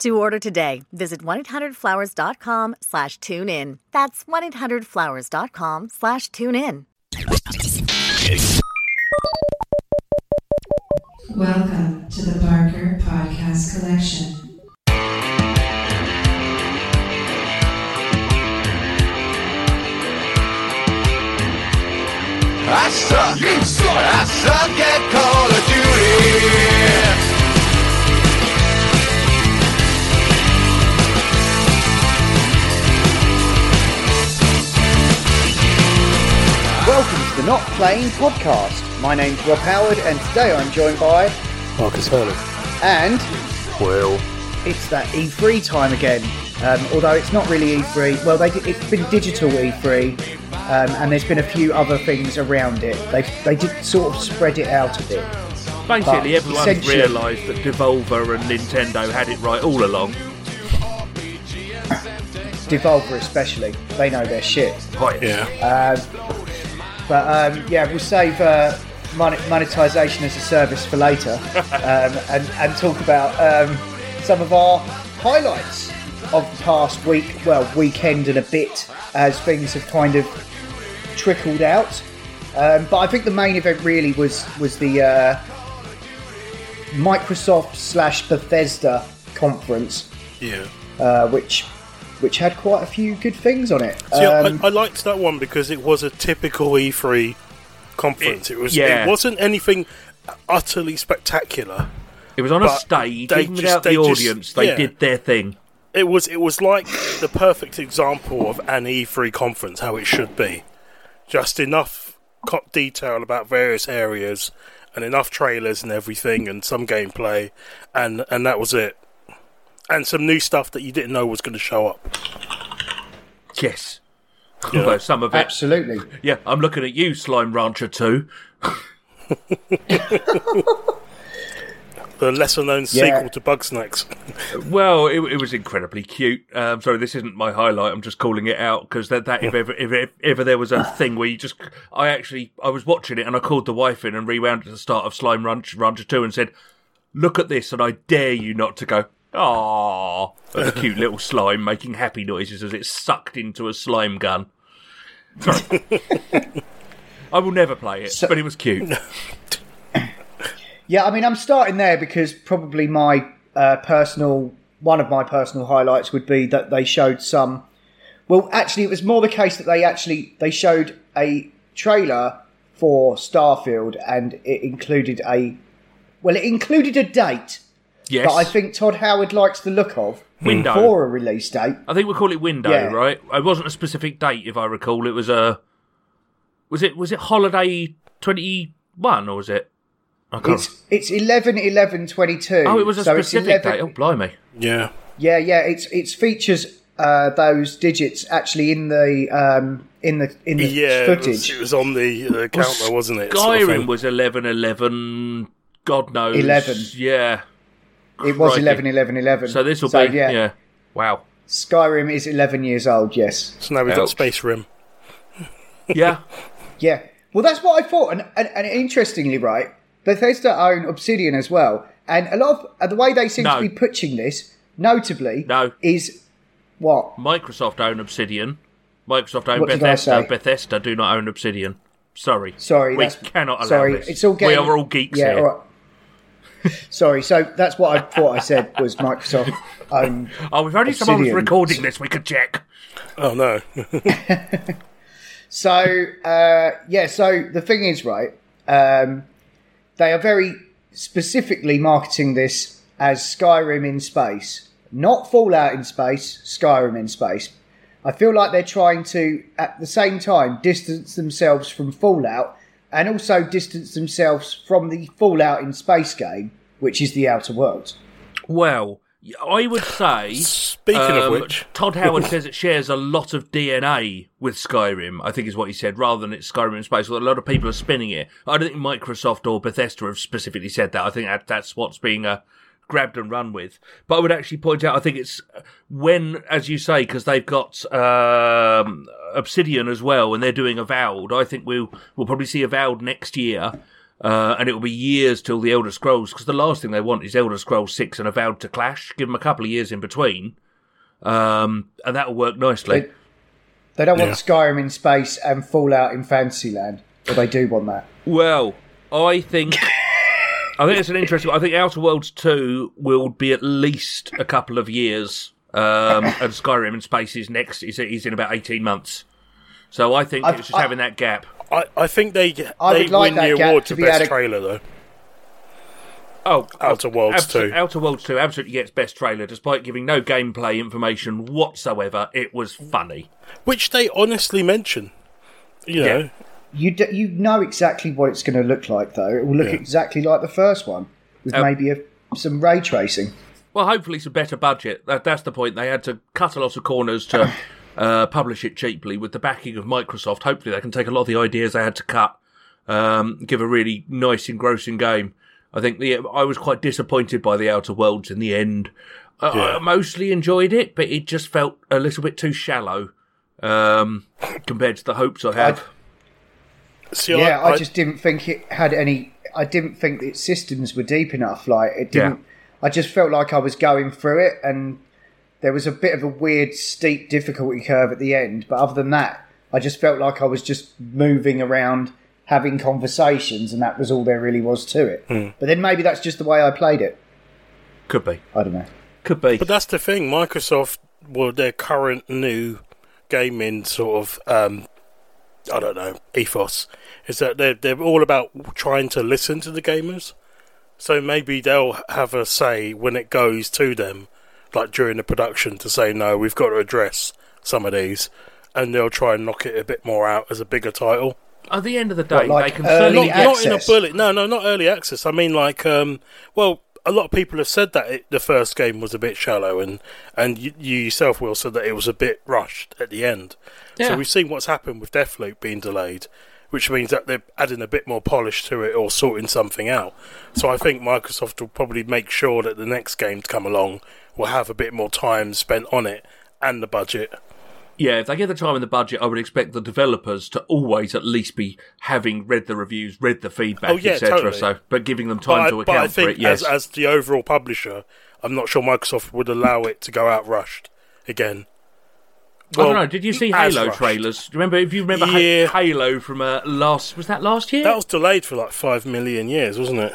To order today, visit 1-800-Flowers.com slash tune in. That's 1-800-Flowers.com slash tune in. Welcome to the Barker Podcast Collection. I suck, you suck, I suck at Call the Not Playing Podcast. My name's Rob Howard, and today I'm joined by Marcus Hurley. and Well, it's that E3 time again. Um, although it's not really E3. Well, they it's been digital E3, um, and there's been a few other things around it. They they did sort of spread it out a bit. Basically, But everyone's realised that Devolver and Nintendo had it right all along. Devolver especially, they know their shit. Right. yeah. But um, yeah, we'll save uh, monetization as a service for later, um, and and talk about um, some of our highlights of the past week, well, weekend and a bit, as things have kind of trickled out. Um, but I think the main event really was was the uh, Microsoft slash Bethesda conference, Yeah. uh, which which had quite a few good things on it. See, Um, I, I liked that one because it was a typical E3 conference. It, was. yeah. It wasn't anything utterly spectacular. It was on a stage, they even just- without they the just- audience, they yeah. did their thing. It was. It was like the perfect example of an E3 conference, how it should be. Just enough co- detail about various areas, and enough trailers and everything, and some gameplay, and and that was it. And some new stuff that you didn't know was going to show up. Yes. Yeah. Although some of it. absolutely. Yeah, I'm looking at you, Slime Rancher 2. The lesser known Yeah. sequel to Bugsnax. Well, it, it was incredibly cute. Um, sorry, this isn't my highlight. I'm just calling it out because that, that if, ever, if, if ever there was a thing where you just, I actually, I was watching it and I called the wife in and rewound at the start of Slime Rancher, Rancher 2 and said, look at this and I dare you not to go, ah, the cute little slime making happy noises as it's sucked into a slime gun. I will never play it, but it was cute. Yeah, I mean, I'm starting there because probably my uh, personal one of my personal highlights would be that they showed some. Well, actually, it was more the case that they actually they showed a trailer for Starfield, and it included a well, it included a date Yes. that I think Todd Howard likes the look of Window. for a release date. I think we'll call it window, Yeah. right? It wasn't a specific date, if I recall. It was a. Was it was it holiday twenty one or was it? I can't. It's it's 11 11 22. oh, it was a so it's specific 11 date. Oh, blimey! Yeah. Yeah, yeah, it's it's features uh, those digits actually in the um, in the in the Yeah, it was, footage. it was on the uh, counter, wasn't it? sort of Skyrim thing. was eleven eleven. God knows. 11. Yeah. It was crikey. 11 11 11. So this will So, be yeah. Wow. Skyrim is 11 years old, yes. So now we've got Ouch. Space Rim. Yeah. Yeah. Well, that's what I thought. And, and, and interestingly, right, Bethesda own Obsidian as well. And a lot of uh, the way they seem No. to be pitching this, notably, No. is what? Microsoft own Obsidian. Microsoft own What did I Bethesda. say? Bethesda do not own Obsidian. Sorry. Sorry, we cannot allow sorry, this. it's all we are all geeks Yeah, here. all right. Sorry, so that's what I thought I said was Microsoft own Oh, if only someone was recording this, we could check. Oh no. So uh, yeah, so the thing is, right? Um, they are very specifically marketing this as Skyrim in space, not Fallout in space, Skyrim in space. I feel like they're trying to, at the same time, distance themselves from Fallout and also distance themselves from the Fallout in space game, which is the Outer Worlds. Well, I would say. Speaking of um, which, Todd Howard says it shares a lot of DNA with Skyrim. I think is what he said, rather than it's Skyrim in space. Although a lot of people are spinning it. I don't think Microsoft or Bethesda have specifically said that. I think that, that's what's being uh, grabbed and run with. But I would actually point out, I think it's when, as you say, because they've got um, Obsidian as well, and they're doing Avowed. I think we'll we'll probably see Avowed next year. Uh, and it will be years till the Elder Scrolls, because the last thing they want is Elder Scrolls 6 and Avowed to clash. Give them a couple of years in between, um, and that'll work nicely. They, they don't want Yeah. Skyrim in space and Fallout in Fantasyland, but they do want that. Well, I think I think it's an interesting. I think Outer Worlds two will be at least a couple of years, um, and Skyrim and space is next. Is is in about eighteen months. So I think I've- it's just I- having that gap. I, I think they I they would like win that the award to to be best to- trailer though. Oh, Outer Worlds abso- 2. Outer Worlds two absolutely gets best trailer, despite giving no gameplay information whatsoever. It was funny. Which they honestly mention. You know, Yeah. You d- you know exactly what it's going to look like, though. It will look Yeah. exactly like the first one, with Um, maybe a, some ray tracing. Well, hopefully it's a better budget. That, that's the point. They had to cut a lot of corners to uh, publish it cheaply with the backing of Microsoft. Hopefully they can take a lot of the ideas they had to cut, um, give a really nice, engrossing game. I think the I was quite disappointed by the Outer Worlds in the end. Yeah. I mostly enjoyed it, but it just felt a little bit too shallow um, compared to the hopes I had. See, yeah, I, I, just didn't think it had any. I didn't think its systems were deep enough. Like it didn't. I just felt like I was going through it, and there was a bit of a weird steep difficulty curve at the end. But other than that, I just felt like I was just moving around, having conversations, and that was all there really was to it. Hmm. But then maybe that's just the way I played it. Could be, I don't know. could be. But that's the thing. Microsoft, well, their current new gaming sort of, um, I don't know, ethos is that they're they're all about trying to listen to the gamers. So maybe they'll have a say when it goes to them, like during the production, to say no, we've got to address some of these, and they'll try and knock it a bit more out as a bigger title. At the end of the day, What, like they can early certainly not, get. not in a bullet. No, no, not early access. I mean, like, um, well, a lot of people have said that it, the first game was a bit shallow, and and you, you yourself, Will, said that it was a bit rushed at the end. Yeah. So we've seen what's happened with Deathloop being delayed, which means that they're adding a bit more polish to it or sorting something out. So I think Microsoft will probably make sure that the next game to come along will have a bit more time spent on it and the budget. Yeah, if they get the time and the budget, I would expect the developers to always at least be having read the reviews, read the feedback, Oh, yeah, etc. totally. So, but giving them But time I, to but I account for it, yes. as, as the overall publisher, I'm not sure Microsoft would allow it to go out rushed again. I don't know. Did you see Halo rushed. trailers? Do you remember? If you remember Yeah. Halo from uh, last, was that last year? That was delayed for like five million years, wasn't it?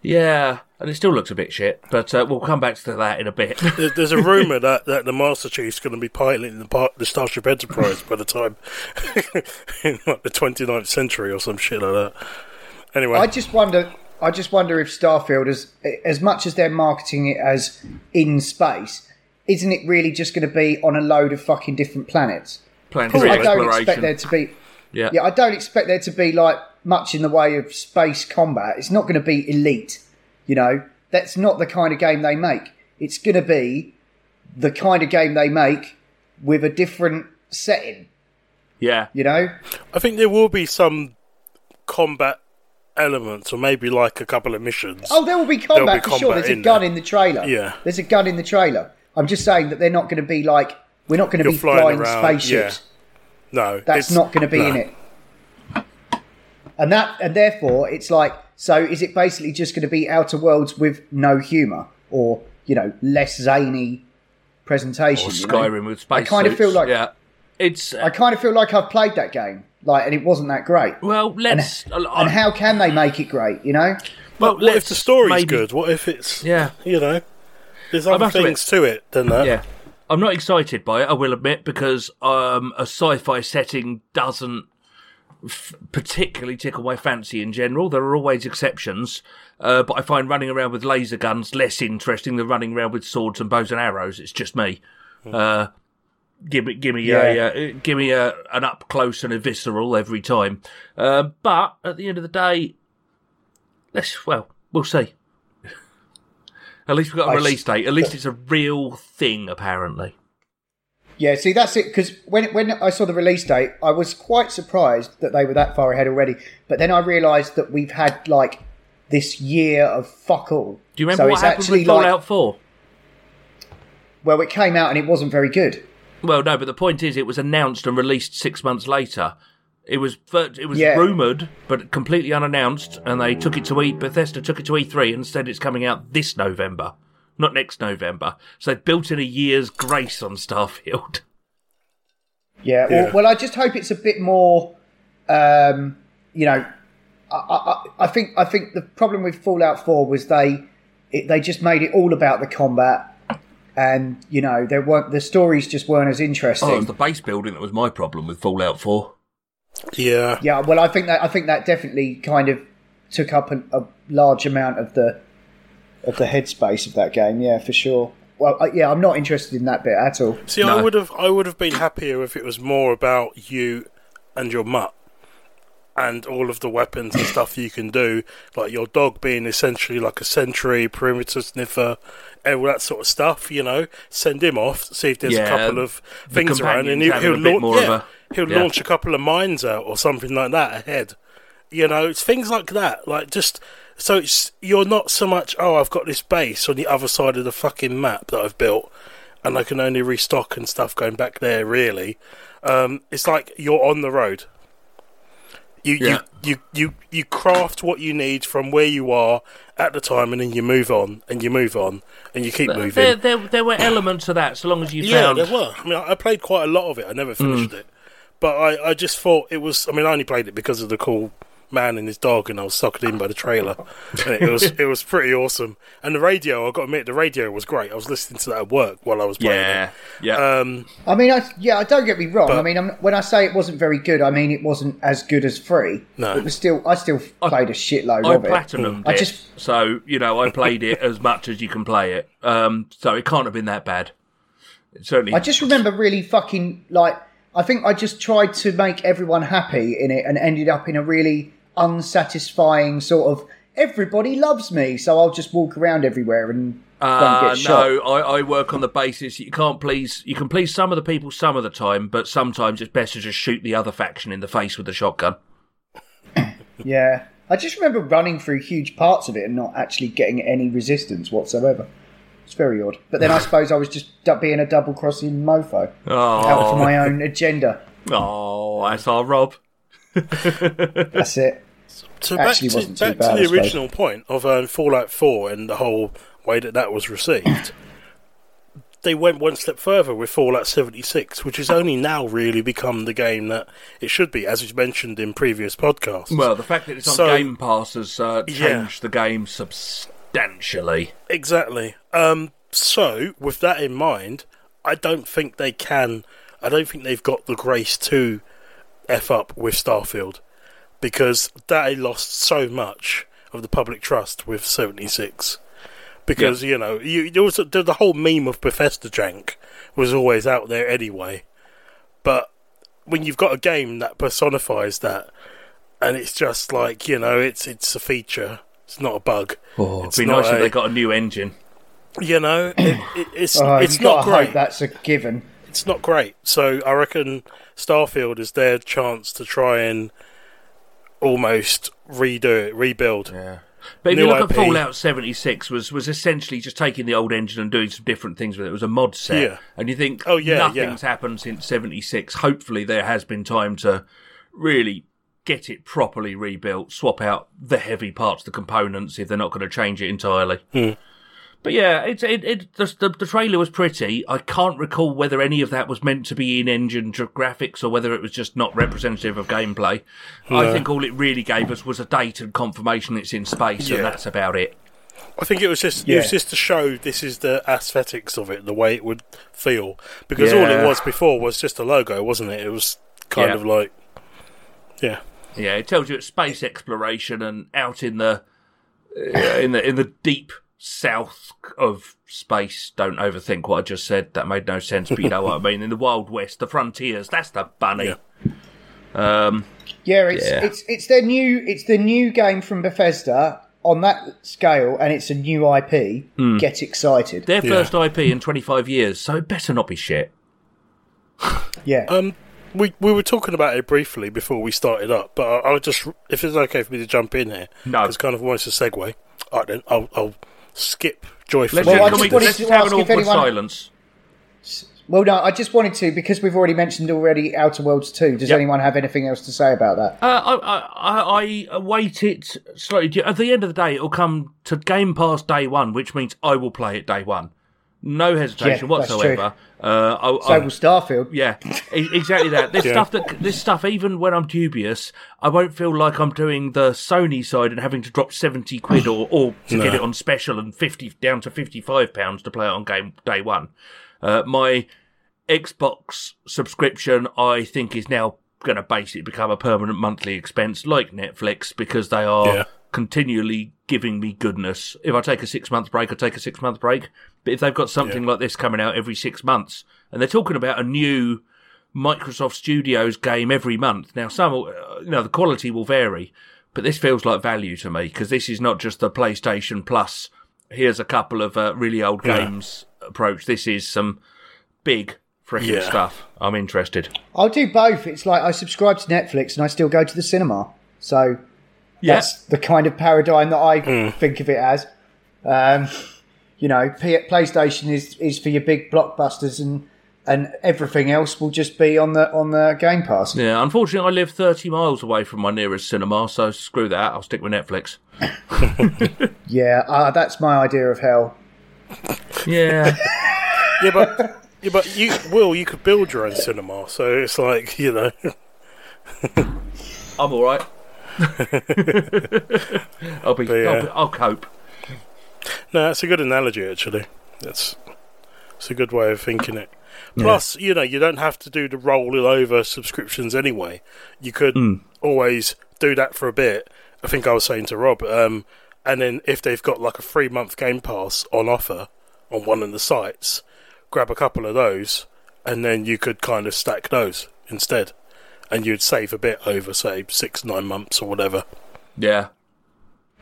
Yeah, and it still looks a bit shit. But uh, we'll come back to that in a bit. There- There's a rumor that, that the Master Chief's going to be piloting the, the Starship Enterprise by the time in like the 29th century or some shit like that. Anyway, I just wonder. I just wonder if Starfield, as as much as they're marketing it as in space, isn't it really just going to be on a load of fucking different planets? Playing Because I don't expect there to be. yeah. Yeah, I don't expect there to be like much in the way of space combat. It's not going to be elite. You know, that's not the kind of game they make. It's going to be the kind of game they make with a different setting. yeah. You know, I think there will be some combat elements, or maybe like a couple of missions. Oh, there will be There'll combat be for sure. There's a gun there. in the trailer. Yeah. There's a gun in the trailer. I'm just saying that they're not going to be like we're not going to be flying flying, around, spaceships. no, That's not going to be no. in it. And that and therefore it's like so is it basically just going to be Outer Worlds with no humor or you know less zany presentation? Or you know? With space I kind of feel like yeah. It's I kind of feel like I've played that game like and it wasn't that great. well, And, let's. and how can they make it great? You know, well, What if the story's maybe- good? What if it's Yeah. you know, there's other must admit- things to it than that. Yeah. I'm not excited by it, I will admit, because um, a sci fi setting doesn't f- particularly tickle my fancy in general. There are always exceptions, uh, but I find running around with laser guns less interesting than running around with swords and bows and arrows. It's just me. Uh, give me, give me, Yeah. a, uh, give me a, an up close and a visceral every time. Uh, but at the end of the day, let's well, we'll see. At least we've got a I release date. At least it's a real thing, apparently. Yeah, see, that's it. Because when when I saw the release date, I was quite surprised that they were that far ahead already. But then I realised that we've had like this year of fuck all. Do you remember So what happened actually with like- Fallout 4? Well, it came out and it wasn't very good. Well, no, but the point is, it was announced and released six months later. It was it was Yeah. rumored, but completely unannounced, and they took it to E. Bethesda took it to E3 and said it's coming out this November, not next November. So they built in a year's grace on Starfield. Yeah. Yeah. Well, well, I just hope it's a bit more. Um, you know, I, I, I think I think the problem with Fallout Four was they it, they just made it all about the combat, and you know there weren't the stories just weren't as interesting. Oh, it was the base building that was my problem with Fallout 4. Yeah. Yeah, well, I think that I think that definitely kind of took up a, a large amount of the of the headspace of that game. Yeah, for sure. Well, uh, yeah, I'm not interested in that bit at all. See, I would have, I would have been happier if it was more about you and your mutt, and all of the weapons and stuff you can do, like your dog being essentially like a sentry, perimeter sniffer, and all that sort of stuff. You know, send him off, see if there's Yeah, a couple of things around, and he'll, he'll a bit launch, of yeah, a- he'll yeah. launch a couple of mines out or something like that ahead. You know, it's things like that, like just. So it's you're not so much. Oh, I've got this base on the other side of the fucking map that I've built, and I can only restock and stuff going back there. Really, um, it's like you're on the road. You, Yeah. you you you you craft what you need from where you are at the time, and then you move on and you move on and you keep moving. There, there, there were elements of that, so long as you Yeah, found. there were. I mean, I I played quite a lot of it. I never finished Mm. it, but I, I just thought it was. I mean, I only played it because of the cool man and his dog, and I was sucked in by the trailer. and it was it was pretty awesome. And the radio, I got to admit, the radio was great. I was listening to that at work while I was playing. Yeah, it. yeah. Um, I mean, I, yeah, don't get me wrong. But- I mean, I'm, when I say it wasn't very good, I mean it wasn't as good as free. No. it was still. I still played a shitload I of it. platinumed I it, just- so you know I played it as much as you can play it. Um, so it can't have been that bad. It certainly. I just remember really fucking like. I think I just tried to make everyone happy in it and ended up in a really unsatisfying sort of. Everybody loves me, so I'll just walk around everywhere and don't Uh, get shot. no, I, I work on the basis you can't please. You can please some of the people some of the time, but sometimes it's best to just shoot the other faction in the face with a shotgun. Yeah, I just remember running through huge parts of it and not actually getting any resistance whatsoever. It's very odd. But then I suppose I was just being a double crossing mofo out for Oh, my own agenda. oh, that's our Rob. That's it. So back, Actually to, wasn't too back bad, to the original point of um, Fallout 4 and the whole way that that was received. they went one step further with Fallout 76, which has only now really become the game that it should be, as was mentioned in previous podcasts. Well, the fact that it's on So- Game Pass has uh, Yeah. changed the game substantially. Exactly. Um, so, with that in mind, I don't think they can. I don't think they've got the grace to f up with Starfield because they lost so much of the public trust with seventy six. Because you know, you there was the, the whole meme of Bethesda jank was always out there anyway. But when you've got a game that personifies that, and it's just like you know, it's it's a feature. It's not a bug. Oh, It's it'd be not nice if they got a new engine. You know, it, it, it's Uh, it's not great. that's a given. It's not great. So I reckon Starfield is their chance to try and almost redo it, rebuild. Yeah. But if New you look IP. at Fallout 76, was was essentially just taking the old engine and doing some different things with it. It was a mod set, Yeah. and you think, Oh, yeah, nothing's yeah. happened since 76. Hopefully, there has been time to really get it properly rebuilt, swap out the heavy parts, the components, if they're not going to change it entirely. Hmm. But yeah, it, it, it the, the, the trailer was pretty. I can't recall whether any of that was meant to be in engine gra- graphics or whether it was just not representative of gameplay. I think all it really gave us was a date and confirmation it's in space, Yeah. and that's about it. I think it was just it was just to show this is the aesthetics of it, the way it would feel. Because all it was before was just a logo, wasn't it? It was kind Yeah. of like yeah. Yeah, it tells you it's space exploration and out in the uh, in the in the deep south of space. Don't overthink what I just said. That made no sense, but you know what I mean. In the wild west, the frontiers. That's the bunny. Um, Yeah, it's Yeah. it's it's their new it's the new game from Bethesda on that scale, and it's a new IP, Hmm. get excited. Their Yeah. first IP in 25 years, so it better not be shit. Yeah. Um, we we were talking about it briefly before we started up, but I, I'll just if it's okay for me to jump in here, No. it's kind of almost a segue. All right, then I'll, I'll skip joyfully. Let's, Well, I just, just can we, wanted let's to just have an awkward anyone- silence. well, no, I just wanted to because we've already mentioned already Outer Worlds two. Does Yep. anyone have anything else to say about that? Uh, I, I, I, I await it slightly. At the end of the day, it'll come to Game Pass day one, which means I will play it day one. No hesitation Yeah, whatsoever. Uh, I, So I- will Starfield. Yeah, exactly that. This Yeah. stuff that this stuff, even when I'm dubious, I won't feel like I'm doing the Sony side and having to drop seventy quid or, or to get it on special and fifty down to fifty five pounds to play it on game day one. Uh, my Xbox subscription, I think, is now going to basically become a permanent monthly expense like Netflix because they are Yeah. continually giving me goodness. If I take a six month break, I take a six month break. But if they've got something like this coming out every six months, and they're talking about a new Microsoft Studios game every month, now some, uh, you know, the quality will vary, but this feels like value to me because this is not just the PlayStation Plus. Here's a couple of uh, really old Yeah. games approach. This is some big freaking Yeah. stuff. I'm interested. I'll do both. It's like I subscribe to Netflix and I still go to the cinema. So that's the kind of paradigm that I Hmm. think of it as. Um, you know, PlayStation is, is for your big blockbusters and and everything else will just be on the on the Game Pass. Yeah, unfortunately, I live 30 miles away from my nearest cinema, so screw that. I'll stick with Netflix. Yeah, uh, that's my idea of hell. Yeah. Yeah, but yeah, but you will you could build your own cinema, so it's like you know. I'm all right. I'll be. yeah. I'll, be I'll cope. No, that's a good analogy actually. That's it's a good way of thinking it. Plus, you know, you don't have to do the rolling over subscriptions anyway. You could Hmm. always do that for a bit. I think I was saying to Rob, um, and then if they've got like a three month Game Pass on offer on one of the sites, grab a couple of those, and then you could kind of stack those instead, and you'd save a bit over say six nine months or whatever. Yeah.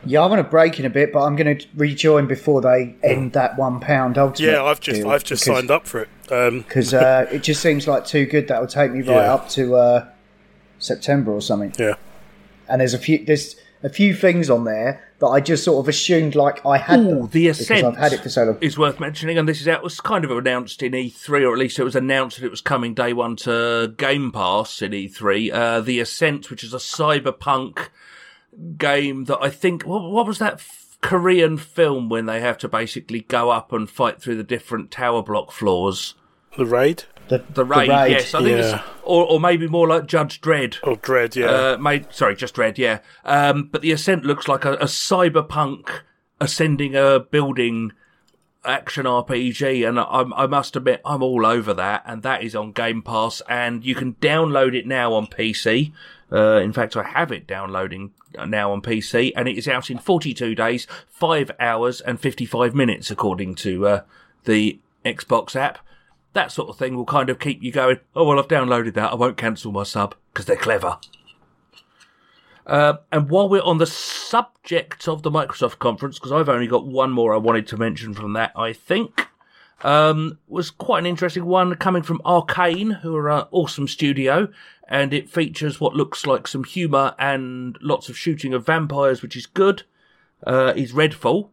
Yeah, I'm going to break in a bit, but I'm going to rejoin before they end that one pound ultimate. Yeah, I've just I've just signed up for it. Um, because uh, it just seems like too good. That will take me right Yeah. up to uh, September or something. yeah. And there's a few there's a few things on there that I just sort of assumed like I had Ooh, them the because Ascent I've had it for so long. is worth mentioning, and this is out. Was kind of announced in E3, or at least it was announced that it was coming day one to Game Pass in E3. Uh, the Ascent, which is a cyberpunk game that I think. What, what was that f- Korean film when they have to basically go up and fight through the different tower block floors? The raid The, The raid, yes. I think Yeah. it's, or, or maybe more like Judge Dredd. or Dread, yeah. Uh, made sorry, just read, yeah. Um, but the ascent looks like a, a cyberpunk ascending a building action RPG, and I, I must admit I'm all over that. And that is on Game Pass, and you can download it now on PC. Uh, in fact, I have it downloading now on PC, and it is out in 42 days, five hours and 55 minutes, according to uh, the Xbox app. That sort of thing will kind of keep you going. Oh well, I've downloaded that. I won't cancel my sub because they're clever. Uh, and while we're on the subject of the Microsoft conference, because I've only got one more I wanted to mention from that, I think, um, was quite an interesting one coming from Arkane, who are an awesome studio, and it features what looks like some humour and lots of shooting of vampires, which is good. Uh, is Redfall.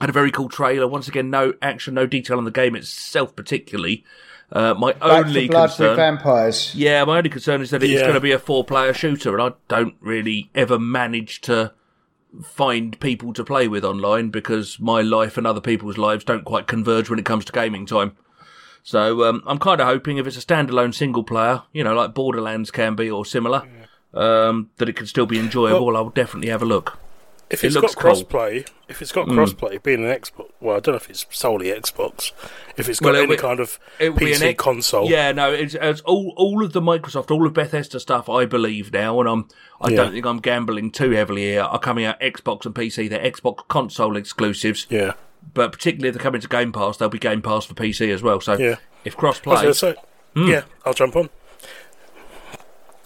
Had a very cool trailer. Once again, no action, no detail on the game itself, particularly. Uh, my Back only for Blood concern. with Vampires. Yeah, my only concern is that it's Yeah. going to be a four-player shooter, and I don't really ever manage to find people to play with online because my life and other people's lives don't quite converge when it comes to gaming time. So um, I'm kind of hoping if it's a standalone single player, you know, like Borderlands can be or similar, um, that it can still be enjoyable. I'll definitely have a look. if it it's looks got cool. Crossplay, if it's got crossplay, being an Xbox, well, I don't know if it's solely Xbox. If it's got Well, any be- kind of It will be PC ex- console, Yeah, no, it's, it's all all of the Microsoft, all of Bethesda stuff. I believe now, and I'm I Yeah. don't think I'm gambling too heavily here. Are coming out Xbox and PC. They're Xbox console exclusives, yeah, but particularly if they're coming to Game Pass, they'll be Game Pass for PC as well. So Yeah. if I was crossplay, gonna say, Hmm. yeah, I'll jump on.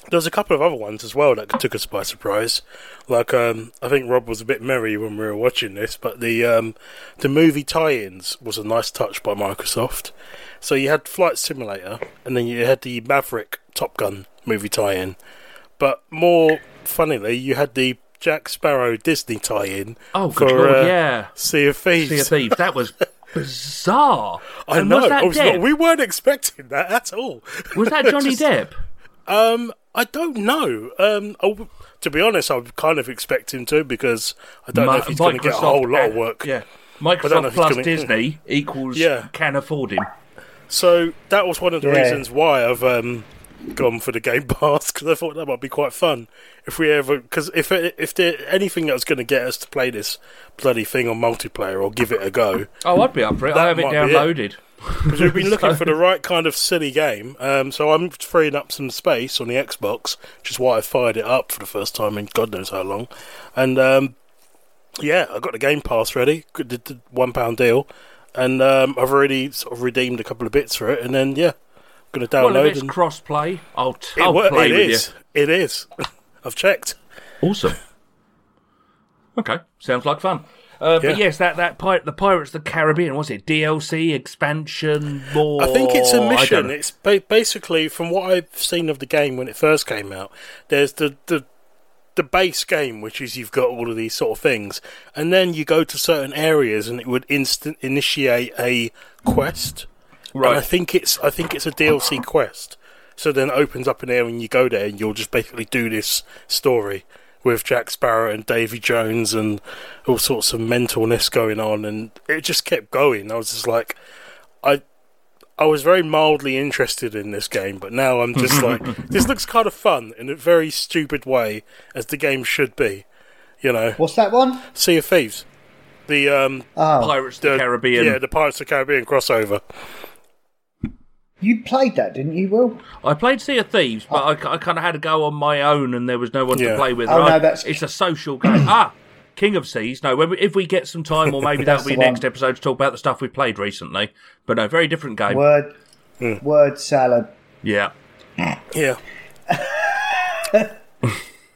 There's a couple of other ones as well that took us by surprise. Like, um, I think Rob was a bit merry when we were watching this, but the um, the movie tie-ins was a nice touch by Microsoft. So you had Flight Simulator, and then you had the Maverick Top Gun movie tie-in. But more funnily, you had the Jack Sparrow Disney tie-in Oh, for lord, uh, yeah. Sea of Thieves. Sea of Thieves. That was bizarre. I And know. Was that was Depp? not- we weren't expecting that at all. Was that Johnny Just- Depp? Um, I don't know. Um, I w to be honest, I would kind of expect him to because I don't know if he's going to get a whole lot of and- work. Yeah. I don't know Microsoft plus gonna- Disney equals Yeah. can afford him. So that was one of the Yeah. reasons why I've um, gone for the Game Pass because I thought that might be quite fun if we ever because if it, if there anything that was going to get us to play this bloody thing on multiplayer or give it a go Oh, I'd be up for it. I have it might be it. downloaded. because we've been looking for the right kind of silly game. Um, so I'm freeing up some space on the Xbox, which is why I fired it up for the first time in God knows how long. And um, yeah, I got the Game Pass ready, did the one pound deal, and um, I've already sort of redeemed a couple of bits for it. And then yeah, going to download Well, if it's and cross play, I'll, t- it, I'll wo- play it with is. It is. I've checked. you. Awesome. Okay, sounds like fun. Uh, But yes, that that pi- the Pirates of the Caribbean was it DLC expansion more? I think it's a mission. It's ba- basically from what I've seen of the game when it first came out. There's the the the base game, which is you've got all of these sort of things, and then you go to certain areas, and it would instant initiate a quest. Right. And I think it's I think it's a DLC quest. So then it opens up an area, and you go there, and you'll just basically do this story with Jack Sparrow and Davy Jones and all sorts of mentalness going on, and it just kept going. I was just like, I. I was very mildly interested in this game, but now I'm just like, this looks kind of fun in a very stupid way, as the game should be. You know, What's that one? Sea of Thieves, the um, Oh, Pirates of the, the Caribbean. yeah, the Pirates of the Caribbean crossover. You played that, didn't you, Will? I played Sea of Thieves, but I, kind of had to go on my own, and there was no one Yeah. to play with. Oh, And no, that's- it's a social game. ah, King of Seas. No, when we, if we get some time, or maybe that'll be next one. episode to talk about the stuff we played recently. But no, very different game. Word, word salad. Yeah. Yeah,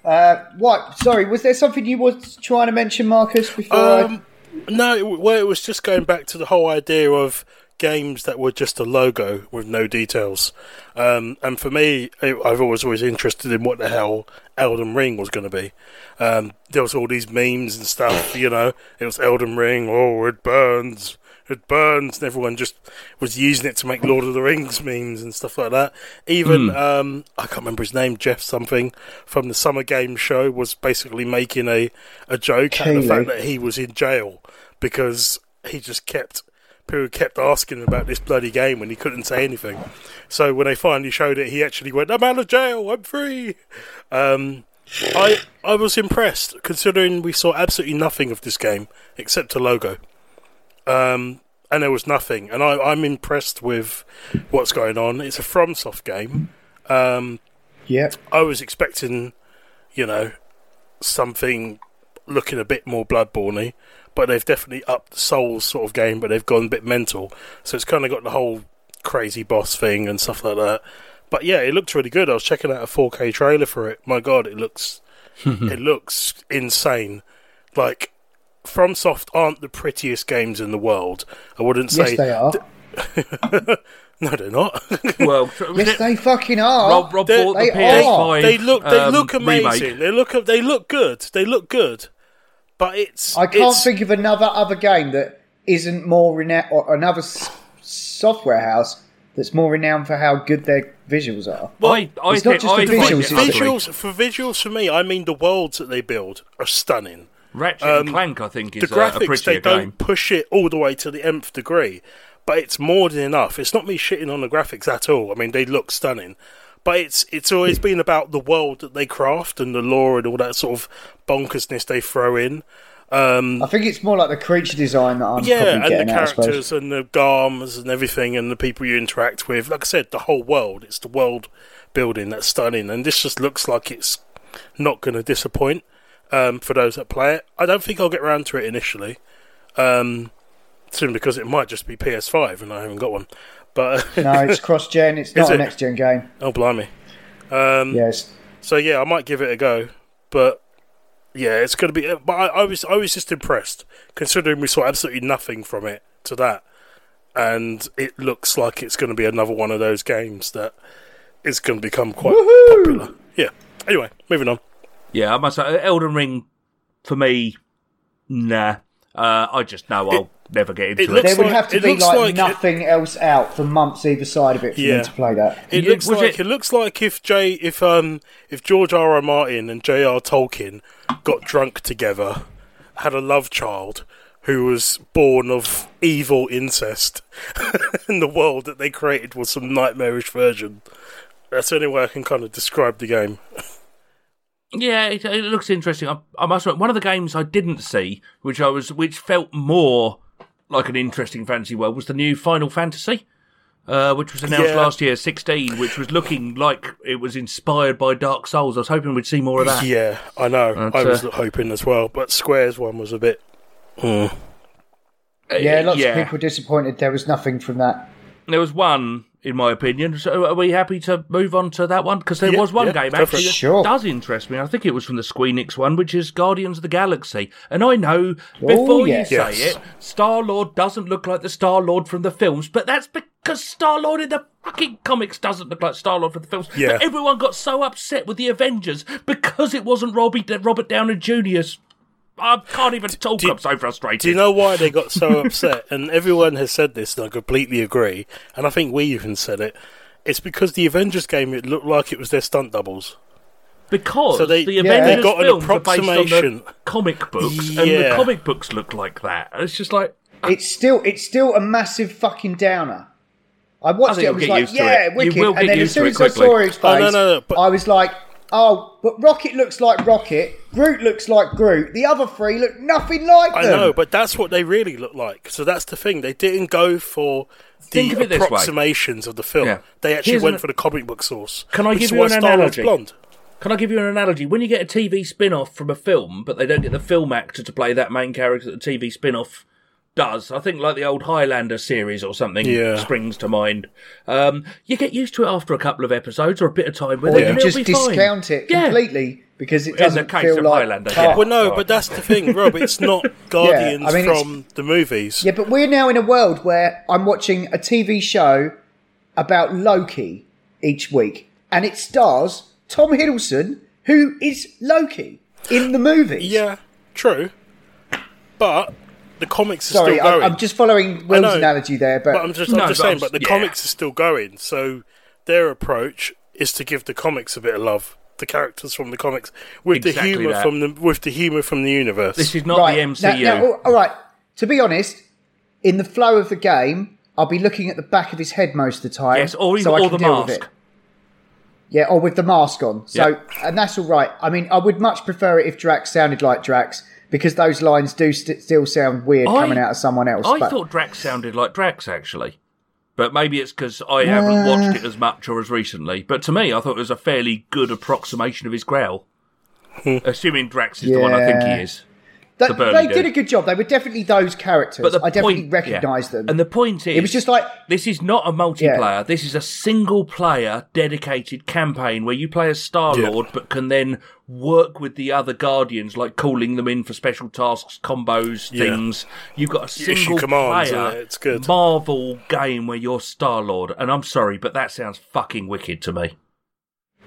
uh, What? Sorry, was there something you were trying to mention, Marcus? Before I... Um, no, well, it was just going back to the whole idea of games that were just a logo with no details. Um, and for me, I've always always interested in what the hell Elden Ring was going to be. Um, there was all these memes and stuff, you know. It was Elden Ring. Oh, it burns. It burns, and everyone just was using it to make Lord of the Rings memes and stuff like that. Even um, I can't remember his name, Geoff something from the Summer Games show was basically making a a joke at the fact that he was in jail because he just kept people kept asking about this bloody game when he couldn't say anything. So when they finally showed it, he actually went, "I'm out of jail. I'm free." Um, I I was impressed considering we saw absolutely nothing of this game except a logo, um, and there was nothing. And I, I'm impressed with what's going on. It's a FromSoft game. Um, yeah. I was expecting, you know, something looking a bit more Bloodborne but they've definitely upped the Souls sort of game, but they've gone a bit mental. So it's kind of got the whole crazy boss thing and stuff like that. But yeah, it looks really good. I was checking out a 4K trailer for it. My God, it looks it looks insane. Like FromSoft aren't the prettiest games in the world. I wouldn't say Yes, they are. no, they're not. Well, Yes, they fucking are. Rob, Rob They- bought the PS5. are. they look they um, look amazing. remake. They look they look good. They look good. But it's I can't it's- think of another other game that isn't more renowned, or another s- software house that's more renowned for how good their visuals are. I, I it's not just I the find visuals, it it's ugly. the- visuals for visuals for me. I mean the worlds that they build are stunning. Ratchet Um, and Clank, I think, The is a, a graphics they prettier don't game. push it all the way to the nth degree, but it's more than enough. It's not me shitting on the graphics at all. I mean they look stunning. But it's it's always been about the world that they craft and the lore and all that sort of bonkersness they throw in. I think it's more like the creature design that I'm yeah, and the at, characters and the garms and everything and the people you interact with. Like I said, the whole world. It's the world building that's stunning, and this just looks like it's not going to disappoint um, for those that play it. I don't think I'll get around to it initially, um, soon because it might just be PS5 and I haven't got one. But No, it's cross-gen. It's not it? a next-gen game. oh blimey, um, Yes, So yeah, I might give it a go, but yeah, it's going to be. But I, I was I was just impressed considering we saw absolutely nothing from it to that, and it looks like it's going to be another one of those games that is going to become quite popular. Yeah. Anyway, moving on. Yeah, I must say, Elden Ring, for me, nah. Uh, I just know I'll never get into it it. looks There would like- have to it be looks like, like it- nothing else out for months either side of it for Yeah. me to play that. It looks was like it- it... looks like if J if um if George R. R. Martin and J.R. Tolkien got drunk together, had a love child who was born of evil incest, and the world that they created was some nightmarish version. That's the only way I can kind of describe the game. Yeah, it, it looks interesting. I, I must admit, one of the games I didn't see, which I was, which felt more like an interesting fantasy world, was the new Final Fantasy, uh, which was announced Yeah. last year, sixteen, which was looking like it was inspired by Dark Souls. I was hoping we'd see more of that. Yeah, I know. But, I was uh, hoping as well, but Square's one was a bit. Uh, Yeah, lots yeah. of people disappointed there was nothing from that. There was one, in my opinion. So, are we happy to move on to that one? Because there Yeah, was one yeah, game actually that Sure. does interest me. I think it was from the Squeenix one, which is Guardians of the Galaxy. And I know oh, before yes. you say Yes. it, Star Lord doesn't look like the Star Lord from the films, but that's because Star Lord in the fucking comics doesn't look like Star Lord from the films. Yeah. But everyone got so upset with the Avengers because it wasn't Robbie, Robert Downey Jr.'s. I can't even talk. do- I'm so frustrated. Do you know why they got so upset? And everyone has said this, and I completely agree. And I think we even said it. It's because the Avengers game it looked like it was their stunt doubles. Because So they- the Avengers they got an films are based on the approximation. comic books, and the Yeah. comic books look like that. It's just like uh, It's still it's still a massive fucking downer. I watched think it. I you'll was like, "Yeah, it. You wicked." will get and then as soon as it I saw quickly. his face, Oh, no, no, no, but- I was like, "Oh, but Rocket looks like Rocket. Groot looks like Groot. The other three look nothing like I them." know, but that's what they really look like. So that's the thing. They didn't go for Think the of it this way. approximations of the film. Yeah. They actually Here's went an- for the comic book source. Can I which give is you why an Star-Lord's analogy? Blonde. Can I give you an analogy? When you get a TV spin off from a film, but they don't get the film actor to play that main character that the TV spin off does, I think like the old Highlander series or something Yeah. springs to mind. Um, you get used to it after a couple of episodes or a bit of time with Or it. you and it'll just be fine. discount it Yeah. completely because it doesn't case feel of like Highlander, yeah. Well, no, Right. but that's the thing, Rob. It's not Guardians I mean, from the movies. Yeah, but we're now in a world where I'm watching a TV show about Loki each week, and it stars Tom Hiddleston, who is Loki in the movies. Yeah, true. But the comics are Sorry, still I, going. I'm just following Will's know. analogy there, but, But I'm just, I'm just but saying. I'm- But the yeah. comics are still going, so their approach is to give the comics a bit of love. The characters from the comics with Exactly the humor that. from the with the humor from the universe. This is not right the MCU. Now, now, all- all right. To be honest, in the flow of the game, I'll be looking at the back of his head most of the time. yes, or, even, so I or can the deal with mask. it. Yeah, or with the mask on. So, Yeah. and that's all right. I mean, I would much prefer it if Drax sounded like Drax because those lines do st- still sound weird I- coming out of someone else. I but thought Drax sounded like Drax actually, but maybe it's because I haven't watched it as much or as recently. But to me, I thought it was a fairly good approximation of his growl. Assuming Drax is the one I think he is. Th- the they dude. did a good job. They were definitely those characters. But the I definitely point, recognise yeah. them. And the point is, it was just like this is not a multiplayer. This is a single player dedicated campaign where you play as Star Lord, but can then work with the other Guardians, like calling them in for special tasks, combos, Yeah. things. You've got a You issue single commands, player and it's good. Marvel game where you're Star Lord. And I'm sorry, but that sounds fucking wicked to me.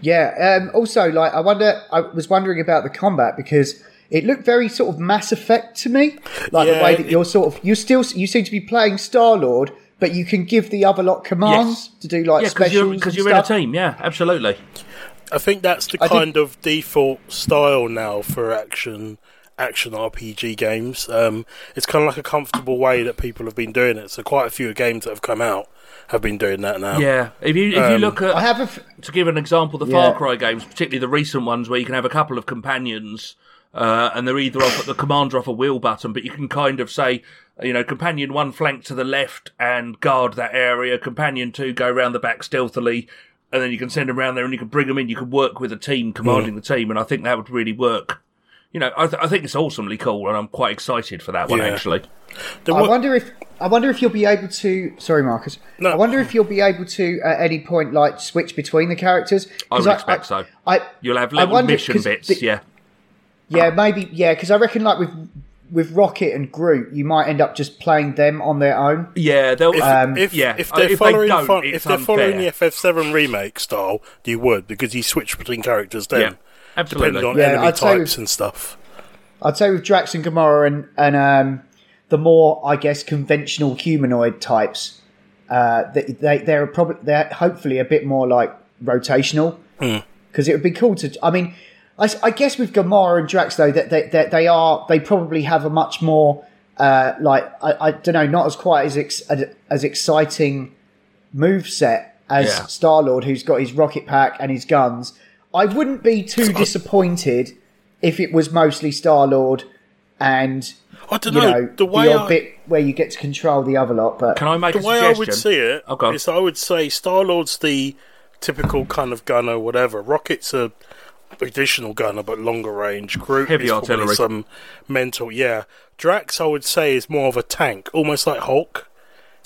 Yeah. Um, also, like, I wonder. I was wondering about the combat because it looked very sort of Mass Effect to me, like the way that it- you're sort of you still you seem to be playing Star Lord, but you can give the other lot commands Yes. to do like yeah, because you're, you're in a team. Yeah, absolutely. I think that's the I think- kind of default style now for action action RPG games. Um, it's kind of like a comfortable way that people have been doing it. So quite a few games that have come out have been doing that now. Yeah, if you if you Um, look at I have a. F- to give an example, the Yeah. Far Cry games, particularly the recent ones where you can have a couple of companions, uh, and they're either off at the commander off a wheel button, but you can kind of say, you know, companion one flank to the left and guard that area, companion two go round the back stealthily, and then you can send them around there and you can bring them in. You can work with a team commanding the team, and I think that would really work. you know, I, th- I think it's awesomely cool, and I'm quite excited for that one Yeah. actually. There I wa- wonder if I wonder if you'll be able to. Sorry, Marcus. No. I wonder if you'll be able to at any point like switch between the characters. I would expect so. I, You'll have I little wonder- mission 'cause bits, the- yeah. Yeah, maybe. Yeah, because I reckon like with with Rocket and Groot, you might end up just playing them on their own. Yeah, they'll. If, Um, if, yeah, if they're if following don't, fun- if they're following the FF7 remake style, you would because you switch between characters then, yeah, absolutely. depending on Yeah, enemy I'd types with- and stuff. I'd say with Drax and Gamora and and um, the more I guess conventional humanoid types, uh, they, they they're probably they're hopefully a bit more like rotational because it would be cool to. I mean, I, s- I guess with Gamora and Drax though that they, they, they are they probably have a much more uh, like I, I don't know not as quite as ex, as exciting move set as Yeah. Star Lord, who's got his rocket pack and his guns. I wouldn't be too disappointed if it was mostly Star Lord and I don't you know, know the the, way odd I, bit where you get to control the other lot. But Can I make the a way I would see it Oh, is I would say Star Lord's the typical kind of gunner, whatever. Rocket's a additional gunner but longer range. Groot Heavy is probably artillery. some mental, yeah. Drax, I would say, is more of a tank, almost like Hulk.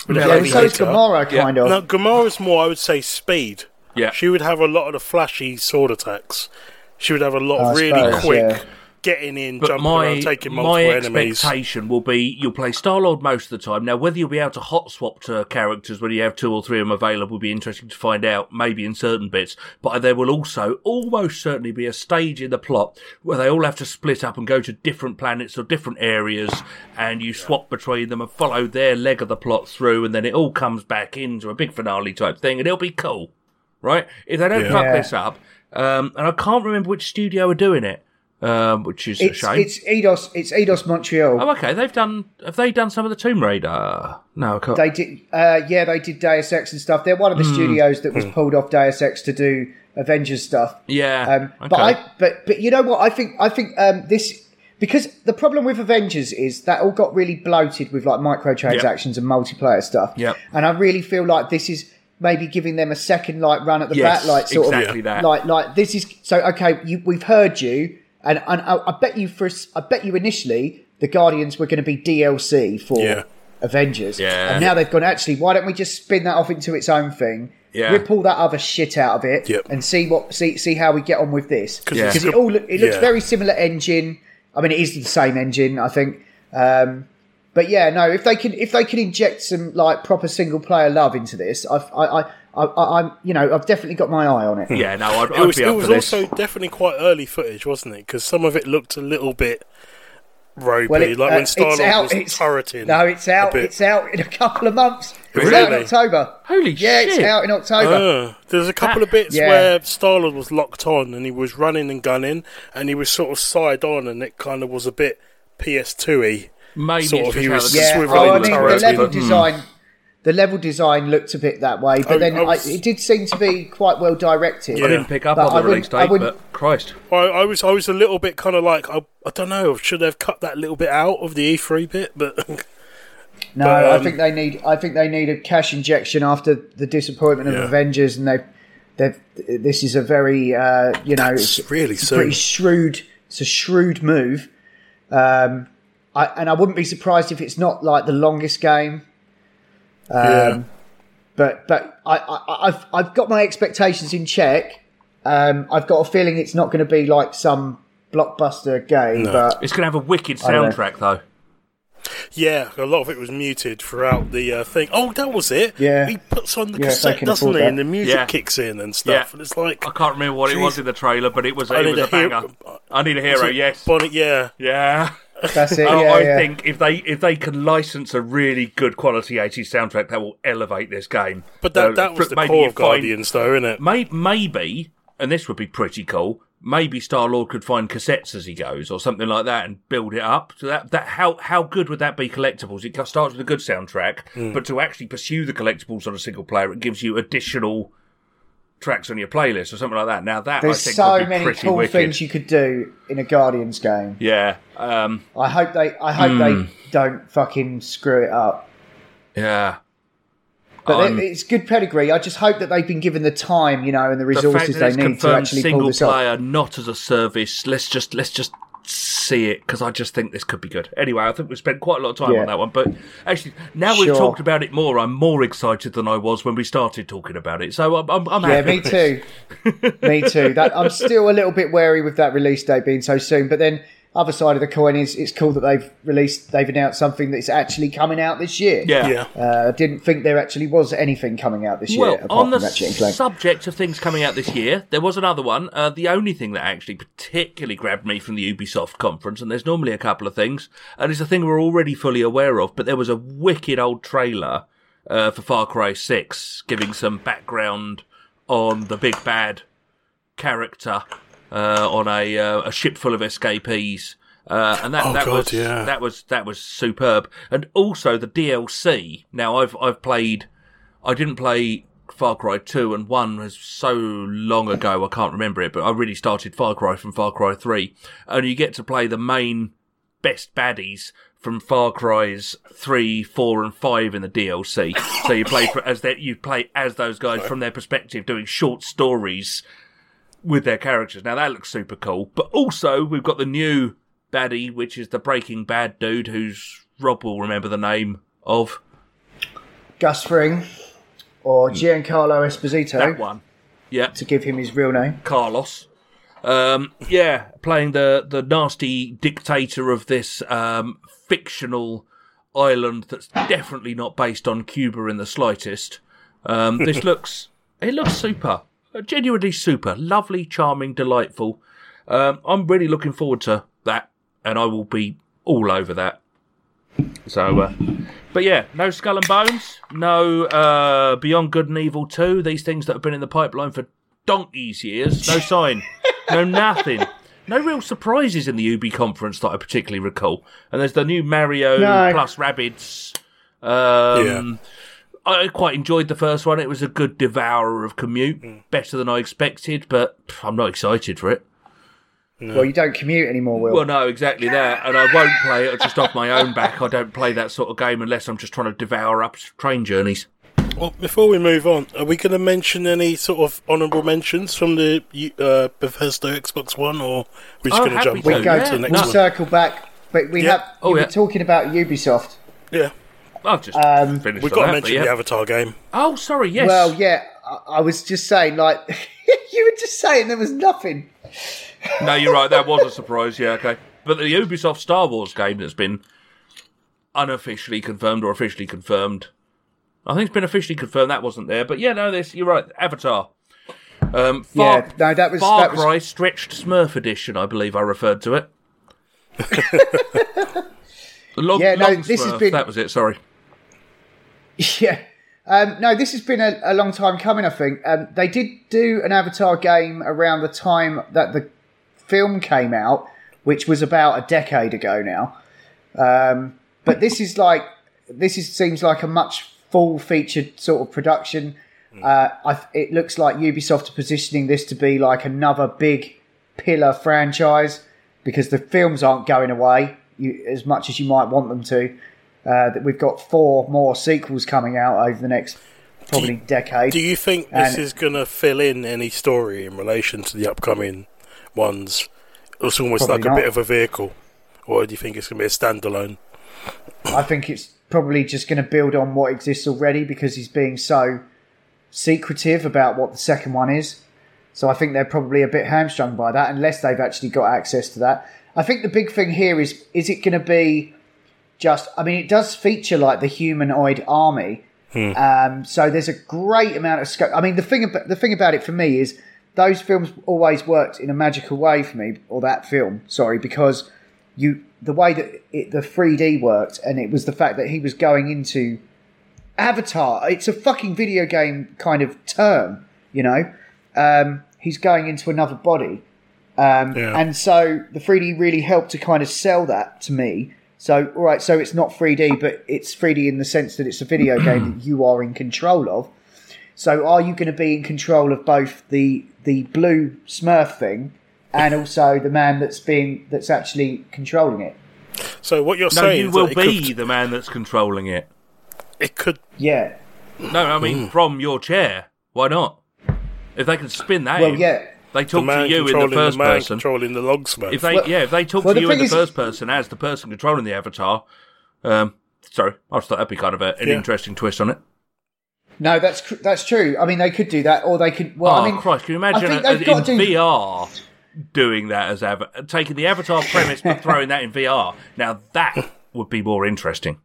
with a Yeah, yeah, so is hitter. Gamora Yeah. kind of. No, Gamora's more, I would say, speed. Yeah. She would have a lot of the flashy sword attacks. She would have a lot oh, I of really suppose, quick yeah. Getting in, But jumping my around, taking my multiple enemies. expectation will be you'll play Star Lord most of the time. Now, whether you'll be able to hot swap to characters when you have two or three of them available will be interesting to find out. Maybe in certain bits, but there will also almost certainly be a stage in the plot where they all have to split up and go to different planets or different areas, and you swap between them and follow their leg of the plot through, and then it all comes back into a big finale type thing, and it'll be cool, right? If they don't Yeah. fuck this up, um, and I can't remember which studio are doing it. Um, which is It's a shame. it's Eidos it's Eidos Montreal. Oh, okay. They've done. Have they done some of the Tomb Raider? No, I can't. They did, uh, yeah, they did Deus Ex and stuff. They're one Hmm. of the studios that was pulled off Deus Ex to do Avengers stuff. yeah. Um, okay. But I, but but you know what? I think I think um, this because the problem with Avengers is that all got really bloated with like microtransactions and multiplayer stuff. Yeah. And I really feel like this is maybe giving them a second like run at the Yes, bat, like sort exactly of that. like like this is so okay. You, we've heard you, and, and I, I bet you for s- I bet you initially the Guardians were going to be DLC for Yeah. Avengers. Yeah. And now they've gone actually. Why don't we just spin that off into its own thing? Yeah. Rip all that other shit out of it Yep. and see what see see how we get on with this Because Yeah. because it all it looks yeah. very similar engine. I mean, it is the same engine, I think. Um, but yeah, no, if they can if they can inject some like proper single player love into this, I I I I I'm you know I've definitely got my eye on it. yeah, no, I'd, It I'd was, be it was for this. also definitely quite early footage, wasn't it? Because some of it looked a little bit ropey, Well, it, like uh, when Star it's Lord out. was It's, turreting. no, it's out. It's out in a couple of months. It's out in October. Holy yeah, shit. Yeah, it's out in October. Ah, there's a couple of bits Yeah. where Star Lord was locked on and he was running and gunning, and he was sort of side on, and it kind of was a bit PS2y. Maybe sort of, he was the- Yeah, swiveling oh, I the mean the turret, level but- design, the level design looked a bit that way, but I- then I I it did seem to be quite well directed. Yeah. I didn't pick up But on I the release date, but Christ. I, I was I was a little bit kind of like I, I don't know should they have cut that little bit out of the E3 bit, but No, But, I um, think they need. I think they need a cash injection after the disappointment of Yeah. Avengers, and they, they've. This is a very, uh, you know, it's, really it's pretty shrewd. It's a shrewd move, um, I, and I wouldn't be surprised if it's not like the longest game. Um, yeah. But but I, I I've I've got my expectations in check. Um, I've got a feeling it's not going to be like some blockbuster game, but It's going to have a wicked soundtrack, though. Yeah, a lot of it was muted throughout the uh, thing. Oh, that was it. Yeah. he puts on the Yeah, cassette, doesn't he? that. And the music Yeah. kicks in and stuff. Yeah. And it's like I can't remember what it was in the trailer, but it was, I it was a a hero- banger. I need a hero, yes. Bonnie, yeah, Yeah. That's it. Oh, yeah, I yeah. think if they if they can license a really good quality 80s soundtrack, that will elevate this game. but that Uh, that was for- the maybe core you of find- Guardians, though, isn't it? May, maybe, and this would be pretty cool. Maybe Star Lord could find cassettes as he goes, or something like that, and build it up. So that that how how good would that be? Collectibles. It starts with a good soundtrack, Hmm. but to actually pursue the collectibles on a single player, it gives you additional tracks on your playlist or something like that. Now that There's I think so many cool wicked. things you could do in a Guardians game. Yeah, um, I hope they. I hope Hmm. they don't fucking screw it up. yeah. But it- it's good pedigree. I just hope that they've been given the time, you know, and the the resources that they need to actually pull single this off. player, not as a service. Let's just let's just see it because I just think this could be good. Anyway, I think we spent quite a lot of time Yeah. on that one, but actually, now we've talked about it more, I'm more excited than I was when we started talking about it. So I'm, I'm, I'm Yeah, me too. me too. That I'm still a little bit wary with that release date being so soon. But then, other side of the coin is it's cool that they've released, they've announced something that's actually coming out this year. Yeah. Yeah. Uh, I didn't think there actually was anything coming out this year Well, apart on the from Ratchet and Clank. subject of things coming out this year, there was another one. Uh, the only thing that actually particularly grabbed me from the Ubisoft conference, and there's normally a couple of things, and it's a thing we're already fully aware of, but there was a wicked old trailer uh, for Far Cry 6 giving some background on the big bad character uh, on a, uh, a ship full of escapees. Uh, and that, Oh, that God, was yeah. that was that was superb, and also the DLC. Now I've I've played I didn't play Far Cry 2 and 1 was so long ago I can't remember it, but I really started Far Cry from Far Cry 3. And you get to play the main best baddies from Far Cry's 3, 4 and 5 in the DLC. So you play for, as that you play as those guys from their perspective doing short stories with their characters. Now that looks super cool. But also we've got the new baddie which is the Breaking Bad dude who's Rob will remember the name of Gus Fring or Giancarlo Esposito, Hmm. that one. Yeah. to give him his real name. Carlos. Um, yeah, playing the the nasty dictator of this um, fictional island that's definitely not based on Cuba in the slightest. Um, this looks it looks super, genuinely super, lovely, charming, delightful. Um, I'm really looking forward to that, and I will be all over that. So, uh, but yeah, no Skull and Bones, no uh, Beyond Good and Evil 2, these things that have been in the pipeline for donkey's years, no sign, no nothing. No real surprises in the Ubi conference that I particularly recall. And there's the new Mario No. plus Rabbids. Um, I quite enjoyed the first one. It was a good devourer of commute, better than I expected, but pff, I'm not excited for it. Well, you don't commute anymore, Will. Well, no, exactly that. And I won't play it just off my own back. I don't play that sort of game unless I'm just trying to devour up train journeys. Well, before we move on, are we going to mention any sort of honourable mentions from the uh, Bethesda Xbox One, or we're just Oh, going to jump to, we go. yeah. to the next we'll one? circle back, but we Yeah. have. Oh, you yeah. were talking about Ubisoft. Yeah, I've just Um, finished we've got to mention yeah. the Avatar game. Oh, sorry, yes. Well, yeah, I, I was just saying, like, you were just saying there was nothing. No, you're right. That was a surprise. Yeah, okay. But the Ubisoft Star Wars game that's been unofficially confirmed or officially confirmed. I think it's been officially confirmed. That wasn't there. But yeah, no, this you're right. Avatar. Um, Far, Yeah, no, that was- Far that was- Cry Stretched Smurf Edition. I believe I referred to it. Long, Yeah, no, this has Smurf, been- That was it. Sorry. Yeah. Um, no, this has been a, a long time coming, I think. Um, they did do an Avatar game around the time that the film came out, which was about a decade ago now. Um, but this is like, this is, seems like a much full featured sort of production. Uh, I, it looks like Ubisoft are positioning this to be like another big pillar franchise because the films aren't going away you, as much as you might want them to. Uh, that we've got four more sequels coming out over the next probably decade. Do you think this is going to fill in any story in relation to the upcoming ones? It's almost like a not. bit of a vehicle, or do you think it's going to be a standalone? I think it's probably just going to build on what exists already because he's being so secretive about what the second one is. So I think they're probably a bit hamstrung by that unless they've actually got access to that. I think the big thing here is is it going to be just I mean it does feature like the humanoid army. Um, so there's a great amount of scope. I mean the thing about the thing about it for me is those films always worked in a magical way for me or that film, sorry, because you the way that it, the 3D worked, and it was the fact that he was going into Avatar. It's a fucking video game kind of term, you know. Um, he's going into another body, um, Yeah. and so the 3D really helped to kind of sell that to me. So, all right, so it's not 3D, but it's 3D in the sense that it's a video game that you are in control of. So, are you going to be in control of both the the blue Smurf thing and also the man that's being that's actually controlling it? So what you're No, saying you is will be could, the man that's controlling it. it could Yeah. No, I mean mm. from your chair. Why not? If they can spin that, Well, in, yeah. They the talk man to you in the first the man person. controlling the Long Smurf. If they, Well- yeah, if they talk well, to the you in thing the is- first person as the person controlling the avatar, um, sorry, I just thought that'd be kind of a, an Yeah. interesting twist on it. No, that's cr- that's true. I mean, they could do that, or they could. Well, oh I mean, Christ! Can you I imagine think a- they've got in to do- VR doing that as av- taking the avatar premise but throwing that in VR? Now that would be more interesting.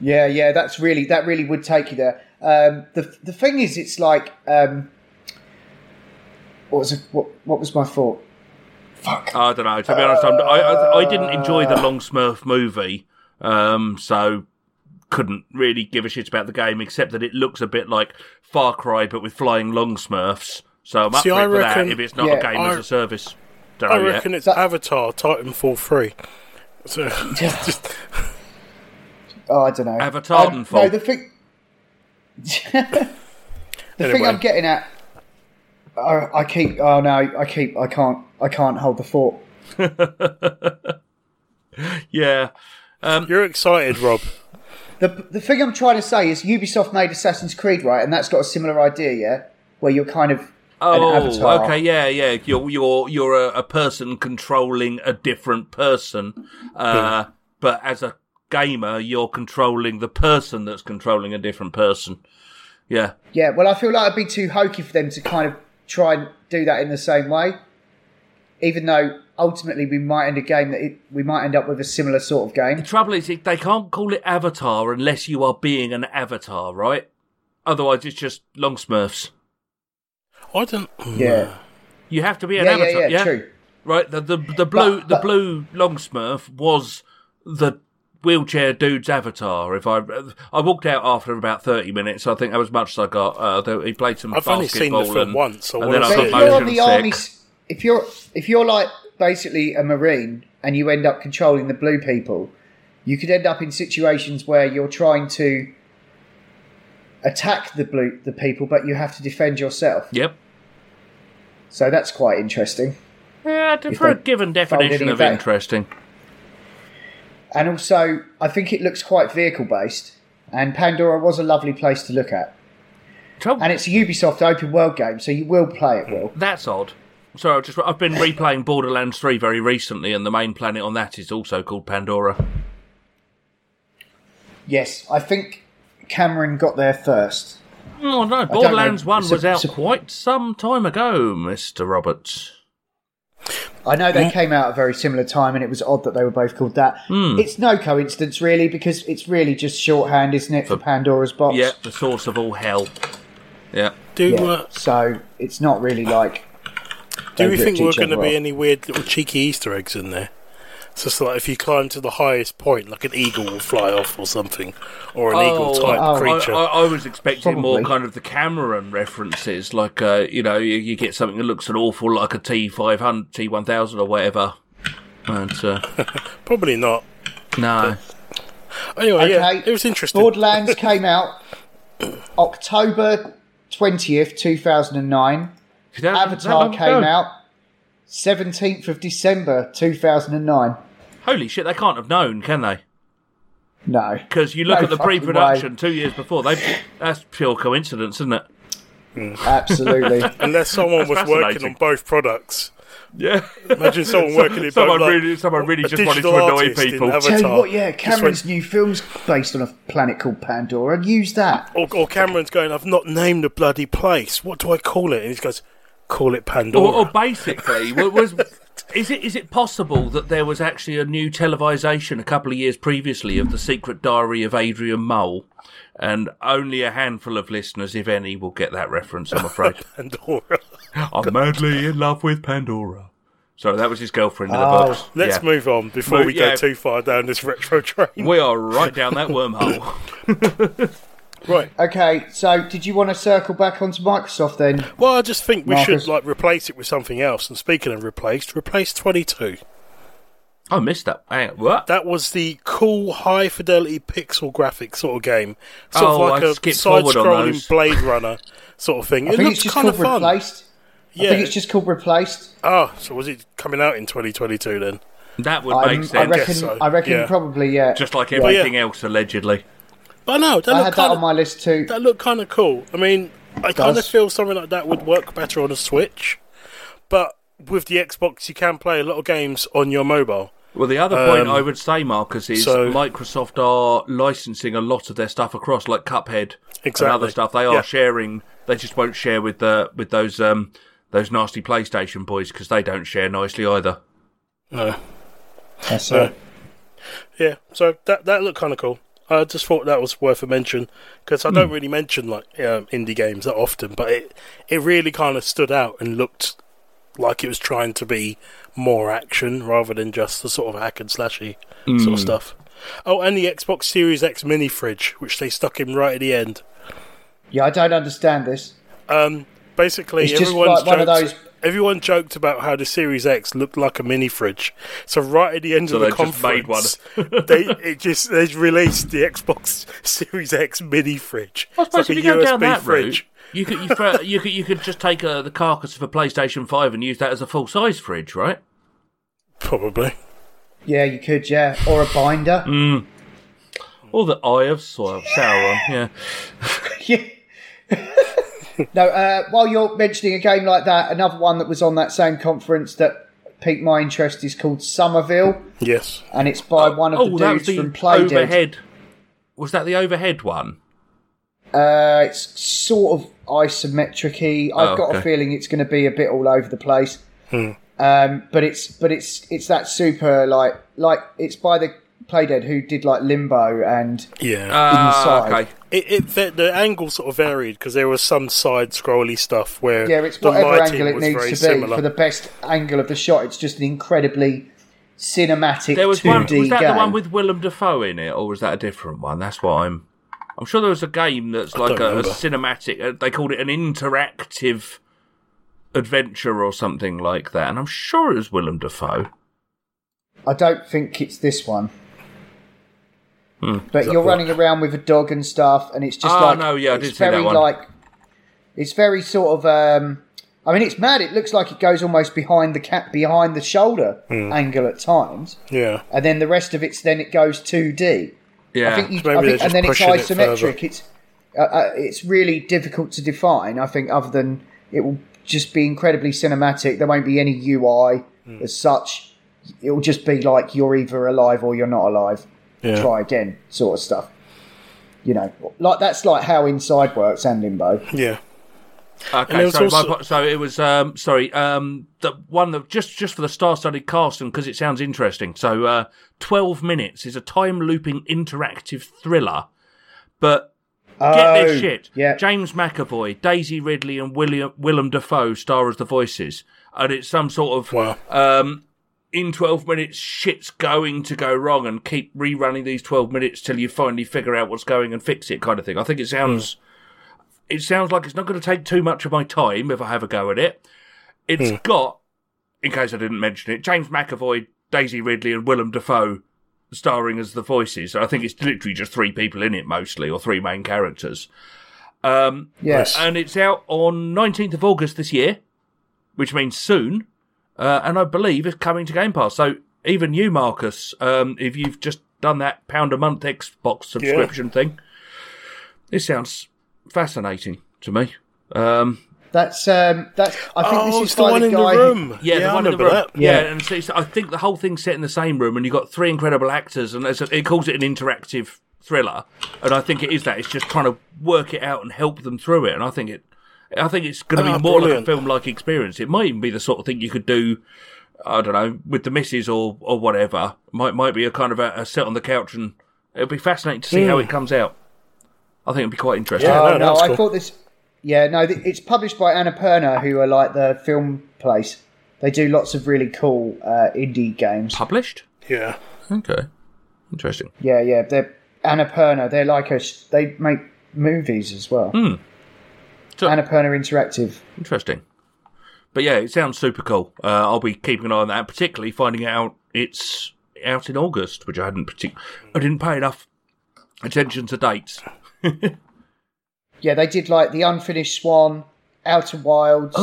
Yeah, yeah, that's really that really would take you there. Um, the the thing is, it's like um, what was it, what what was my thought? Fuck. I don't know. To be honest, I'm, I, I I didn't enjoy the Long Smurf movie, um, so couldn't really give a shit about the game except that it looks a bit like Far Cry but with flying Long Smurfs. So I'm up See, for, I for reckon- that if it's not yeah, a game I- as a service. Don't I know yet. reckon it's That- Avatar Titanfall 3. So, just, Oh, I don't know. Avatar Um, and no, the thing. the thing I'm getting at. I, I keep. Oh no! I keep. I can't. I can't hold the fort. yeah. you're excited, Rob. The the thing I'm trying to say is Ubisoft made Assassin's Creed, right? And that's got a similar idea, yeah, where you're kind of an Oh, avatar. okay, yeah, yeah. You're you're you're a, a person controlling a different person, uh, but as a gamer, you're controlling the person that's controlling a different person. Yeah, Yeah, well, I feel like it'd be too hokey for them to kind of try and do that in the same way. Even though ultimately we might end a game that it, we might end up with a similar sort of game. The trouble is, they can't call it Avatar unless you are being an avatar, right? Otherwise, it's just Long Smurfs. I don't. Yeah, You have to be an yeah, yeah, avatar, yeah, true. right? The the, the blue But- the blue Long Smurf was the wheelchair dude's avatar. If I I walked out after about thirty minutes, I think that was much as I got. Uh, he played some I've only seen the basketball film and, once, I and then I see if got you're on the army, sick. s- if you're if you're like basically a marine and you end up controlling the blue people, you could end up in situations where you're trying to attack the blue the people, but you have to defend yourself. Yep. So that's quite interesting. Yeah, for a given definition of of that. interesting. And also, I think it looks quite vehicle based. And Pandora was a lovely place to look at. Trouble- And it's a Ubisoft open world game, so you will play it well. That's odd. Sorry, I've just I've been replaying Borderlands 3 very recently, and the main planet on that is also called Pandora. Yes, I think Cameron got there first. Oh no, Borderlands 1 was out quite some time ago, Mr. Roberts. I know they came out at a very similar time, and it was odd that they were both called that. It's no coincidence, really, because it's really just shorthand, isn't it, for Pandora's box? Yeah, the source of all hell. Yeah. Do, Yeah, uh, So it's not really like. do they we think ripped we're going to be any weird little cheeky Easter eggs in there? It's just like if you climb to the highest point, like an eagle will fly off or something, or an eagle type oh, creature. I, I was expecting more kind of the Cameron references, like uh, you know, you, you get something that looks an awful like a T five hundred, T one thousand, or whatever. And uh, Probably not. no, Anyway, yeah, it was interesting. Borderlands came out October 20th, 2009. Avatar came out 17th of December 2009. Holy shit, they can't have known, can they? No. Because you look No at the pre-production two years before. They that's pure coincidence, isn't it? Mm. Absolutely. Unless someone That's was working on both products. Yeah. Imagine someone working in someone both. like, really, someone really just wanted to annoy people. Tell you what, yeah, Cameron's went- new film's based on a planet called Pandora. Use that. or, or Cameron's going, I've not named the bloody place. What do I call it? And he goes, call it Pandora. Or, or basically, wa- was is it is it possible that there was actually a new televisation a couple of years previously of the Secret Diary of Adrian Mole, and only a handful of listeners, if any, will get that reference. I'm afraid. Pandora. I'm madly in love with Pandora. Sorry, that was his girlfriend in the Oh. box. Let's Yeah. move on before Mo- we go yeah. too far down this retro train. We are right down that wormhole. Right. Okay, so did you want to circle back onto Microsoft then? Well, I just think we Marcus? should like replace it with something else. And speaking of replaced, replace 22. I missed that. Hang on, what? That was the cool high fidelity pixel graphic sort of game, sort Oh, of like I a skipped forward on side-scrolling. Blade Runner sort of thing. I it think looks it's just kind called of fun. Replaced. Yeah. I think it's just called Replaced. Ah, so was it coming out in 2022 then? That would I'm- make I sense. reckon. guess so, I reckon yeah. probably yeah. Just like Yeah. everything else, allegedly. But no, that I looked had that kind on of my list too. that looked kind of cool. I mean, I kind of feel something like that would work better on a Switch. but with the Xbox, you can play a lot of games on your mobile. Well, the other point Um, I would say, Marcus, is so- Microsoft are licensing a lot of their stuff across, like Cuphead and other stuff. They are Yeah. sharing. They just won't share with the with those um those nasty PlayStation boys because they don't share nicely either. No. That's No. it. Yeah, so that that looked kind of cool. I just thought that was worth a mention because I don't really mention like um, indie games that often, but it it really kind of stood out and looked like it was trying to be more action rather than just the sort of hack and slashy sort of stuff. Oh, and the Xbox Series X mini fridge, which they stuck in right at the end. Yeah, I don't understand this. Um, basically, It's just everyone's like one of those- Everyone joked about how the Series X looked like a mini fridge. So right at the end So of the they just made conference, they it just they released the Xbox Series X mini fridge. I suppose It's like if a you go down USB that fridge. route, you could you, throw, you could you could just take uh, the carcass of a PlayStation Five and use that as a full size fridge, right? Probably. Yeah, you could, yeah. Or a binder. Mm. Or the Eye of Sauron, yeah. Yeah. No, uh, while you're mentioning a game like that, another one that was on that same conference that piqued my interest is called Somerville, Yes. and it's by one of oh, the that was dudes the from Playdead. overhead. Was that the overhead one? Uh, it's sort of isometric-y. I've Oh, got a feeling it's going to be a bit all over the place. Um, but it's but it's it's that super like like it's by the Playdead who did like Limbo and Yeah. Ah, Inside. okay. it, it the, the angle sort of varied because there was some side scrolly stuff where yeah, it's the whatever angle it needs to be similar. for the best angle of the shot. It's just an incredibly cinematic There was 2D one. Was that game. the one with Willem Dafoe in it, or was that a different one? That's what I'm. I'm sure there was a game that's like a, a cinematic. Uh, they called it an interactive adventure or something like that, and I'm sure it was Willem Dafoe. I don't think it's this one. Hmm. But you're running around with a dog and stuff, and it's just Oh, like no, yeah, I it's did see that very one. like it's very sort of. Um, I mean, it's mad. It looks like it goes almost behind the cat, behind the shoulder Hmm. angle at times, yeah. and then the rest of it's then it goes 2D. Yeah, I think you, Maybe I think, and then it's pushing it isometric. It's uh, uh, it's really difficult to define. I think, other than it will just be incredibly cinematic. There won't be any UI Hmm. as such. It will just be like you're either alive or you're not alive. Yeah. Try again, sort of stuff. You know, like that's like how Inside works and Limbo. Yeah. Okay, And there was sorry, my po- so it was um, sorry, um, the one that just just for the star-studded cast and because it sounds interesting. So, uh, twelve minutes is a time looping interactive thriller, but get Oh, this shit: yeah. James McAvoy, Daisy Ridley, and William Willem Dafoe star as the voices, and it's some sort of Wow. um, in 12 minutes, shit's going to go wrong, and keep rerunning these 12 minutes till you finally figure out what's going and fix it, kind of thing. I think it sounds. It sounds like it's not going to take too much of my time if I have a go at it. It's got, in case I didn't mention it, James McAvoy, Daisy Ridley, and Willem Dafoe starring as the voices. I think it's literally just three people in it mostly, or three main characters. Um, Yes. and it's out on 19th of August this year, which means soon. Uh, and I believe it's coming to Game Pass. So even you, Marcus, um, if you've just done that pound a month Xbox subscription thing, this sounds fascinating to me. Um, That's um, that's. I think oh, this is the one in the guy. who- room. yeah, the one in the room. that. Yeah, Yeah. and so it's, I think the whole thing's set in the same room, and you've got three incredible actors, and it's a, it calls it an interactive thriller. And I think it is that. It's just trying to work it out and help them through it. And I think it, I think it's going to Ah, be more brilliant. like a film-like experience. It might even be the sort of thing you could do. I don't know with the missus or or whatever. Might might be a kind of a, a sit on the couch, and it'll be fascinating to see how it comes out. I think it'll be quite interesting. Yeah. Oh no, no, that's I cool. thought this. Yeah, no, th- it's published by Annapurna, who are like the film place. They do lots of really cool uh, indie games. Published. Yeah. Okay, interesting. Yeah, yeah, they're Annapurna. They're like a. They make movies as well. Hmm. So- Annapurna Interactive. Interesting. But yeah, it sounds super cool. Uh, I'll be keeping an eye on that, particularly finding out it's out in August, which I hadn't partic- I didn't pay enough attention to dates. Yeah, they did like the Unfinished Swan, Outer Wilds,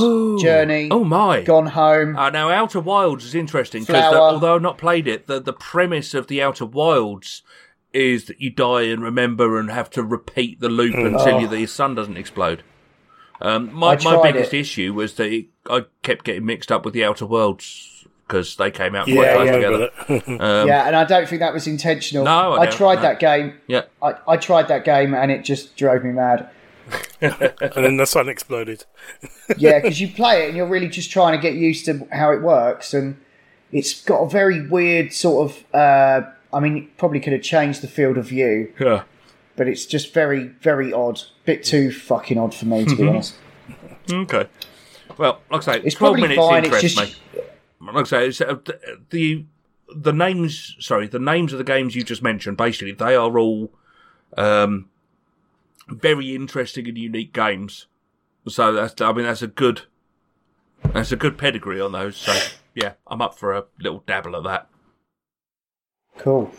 Journey, Oh my! Gone Home. Uh, now, Outer Wilds is interesting because although I've not played it, the, the premise of the Outer Wilds is that you die and remember and have to repeat the loop until Oh. you, the sun doesn't explode. Um, my my biggest it. issue was that it, I kept getting mixed up with the Outer Worlds because they came out quite Yeah, close remember together. that. yeah, and I don't think that was intentional. No, I I, don't, tried no. that game. Yeah, I, I tried that game and it just drove me mad. and then the sun exploded. Yeah, because you play it and you're really just trying to get used to how it works, and it's got a very weird sort of. Uh, I mean, it probably could have changed the field of view, yeah. But it's just very, very odd. Bit too fucking odd for me, to be honest. Okay. Well, like I say, It's twelve probably minutes fine. It's interests just me. Like I say, it's, uh, the the names. Sorry, the names of the games you just mentioned. Basically, they are all um, very interesting and unique games. So that's. I mean, that's a good. That's a good pedigree on those. So yeah, I'm up for a little dabble of that. cool.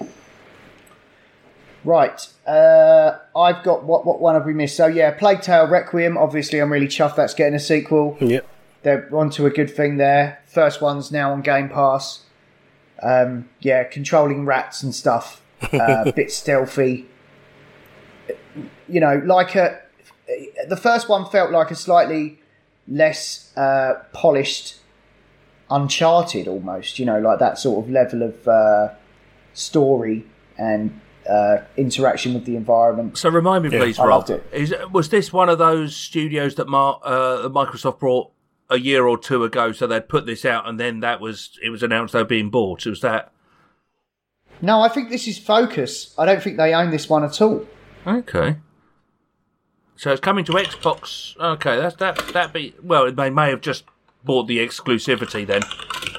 Right, uh, I've got what? What one have we missed? So yeah, Plague Tale Requiem. Obviously, I'm really chuffed that's getting a sequel. Yep. they're onto a good thing there. First one's now on Game Pass. Um, yeah, controlling rats and stuff. Uh, a bit stealthy. You know, like a. The first one felt like a slightly less uh, polished Uncharted almost. You know, like that sort of level of uh, story and uh, interaction with the environment. So remind me, Yeah. please, I Rob. loved it. Is was this one of those studios that Mar- uh, Microsoft brought a year or two ago? So they'd put this out, and then that was it was announced they were being bought. It was that. No, I think this is Focus. I don't think they own this one at all. Okay. So it's coming to Xbox. Okay, that's that. That be well. They may have just bought the exclusivity then.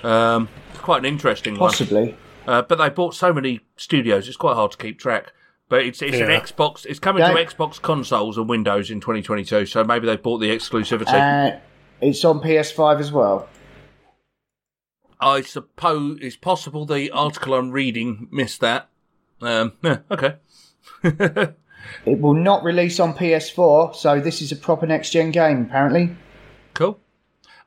Um, quite an interesting one. Possibly. Uh, but they bought so many studios, it's quite hard to keep track. But it's it's an Xbox. It's coming Yeah. to Xbox consoles and Windows in 2022. So maybe they bought the exclusivity. Uh, it's on PS5 as well. I suppose it's possible the article I'm reading missed that. Um, yeah, okay. It will not release on PS4, so this is a proper next gen game, apparently. Cool.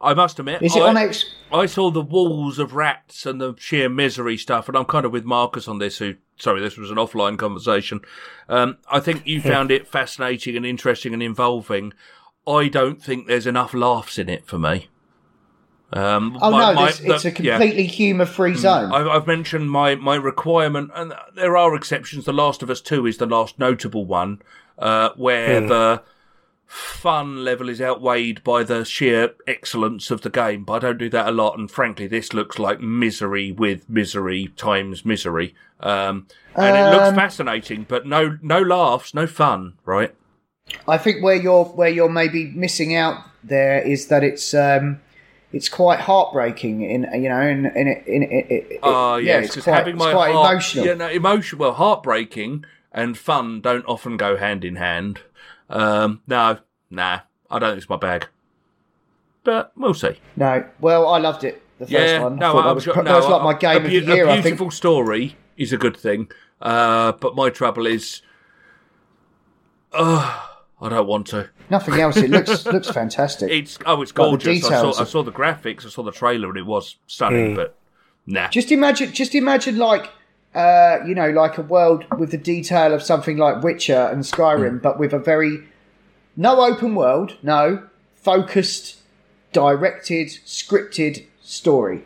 I must admit, Is it I, on X? I saw the walls of rats and the sheer misery stuff, and I'm kind of with Marcus on this. Who, sorry, this was an offline conversation. Um, I think you found it fascinating and interesting and involving. I don't think there's enough laughs in it for me. Um, Oh my- no, my- this, the- it's a yeah. completely humour-free zone. I've, I've mentioned my, my requirement, and there are exceptions. The Last of Us 2 is the last notable one, uh, where the fun level is outweighed by the sheer excellence of the game. But I don't do that a lot, and frankly, this looks like misery with misery times misery. Um, and it looks Um, fascinating, but no, no laughs, no fun, right? I think where you're where you're maybe missing out there is that it's um, it's quite heartbreaking in you know in in it in it, it Oh yeah, yes, it's quite, having it's quite heart, emotional. Yeah, no, emotion. Well, heartbreaking and fun don't often go hand in hand. Um, no, nah, I don't think it's my bag. But we'll see. No, well, I loved it. The first yeah, one. I no, I that was, was, no, that was like my a game of the year. A I think. beautiful story is a good thing, uh, but my trouble is, uh, I don't want to. Nothing else. It looks looks fantastic. It's oh, it's But the gorgeous. I details saw, I saw the graphics, I saw the trailer, and it was stunning. But nah, Just imagine, just imagine like, uh, you know, like a world with the detail of something like Witcher and Skyrim, Hmm. but with a very no open world, no focused, directed, scripted story.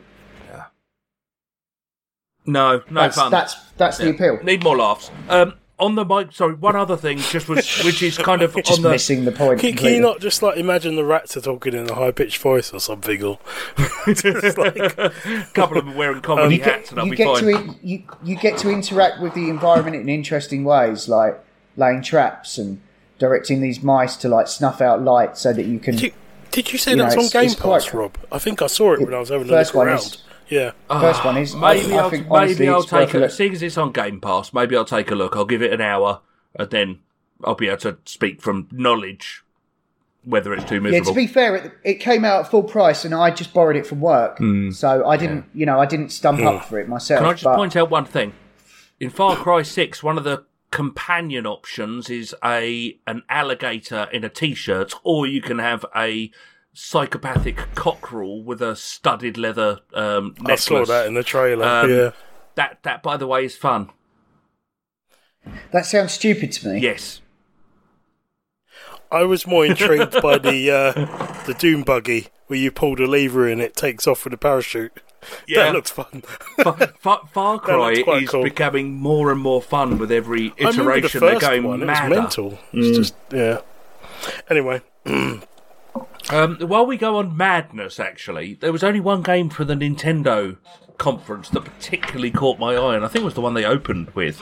no, no that's fun. that's that's the appeal. Need more laughs. Um, on the mic, sorry, one other thing, just was, which is kind of Just on the. missing the point. Can, can you not just like imagine the rats are talking in a high pitched voice or something? Or just like, A couple of them wearing comedy um, you hats, get, and I'll you be get fine. to in, you you get to interact with the environment in interesting ways, like laying traps and directing these mice to like snuff out light so that you can. did, you, did you say You know, that's on it's- Game it's quite- Pass, Rob? I think I saw it when I was having a First look around. is- Yeah. Ah, First one is I- Maybe I, will think honestly maybe I'll take a a look. Seeing as it's on Game Pass, maybe I'll take a look. I'll give it an hour, and then I'll be able to speak from knowledge whether it's too miserable. Yeah, to be fair, it, it came out at full price, and I just borrowed it from work, hmm. so I didn't, you know, I didn't stump up for it myself. Can I just but point out one thing? In Far Cry Six, one of the companion options is a an alligator in a t-shirt, or you can have a psychopathic cockerel with a studded leather um, I necklace. saw that in the trailer. Um, yeah. That that, by the way, is fun. that sounds stupid to me. Yes. I was more intrigued by the uh, the Doom buggy where you pull the lever and it takes off with a parachute. Yeah. That looks fun. Far, Far, Far Cry is cool. becoming more and more fun with every I remember the iteration. They're going one. It was mental. It's just yeah. Anyway, Um, while we go on madness, actually, there was only one game for the Nintendo conference that particularly caught my eye, and I think it was the one they opened with.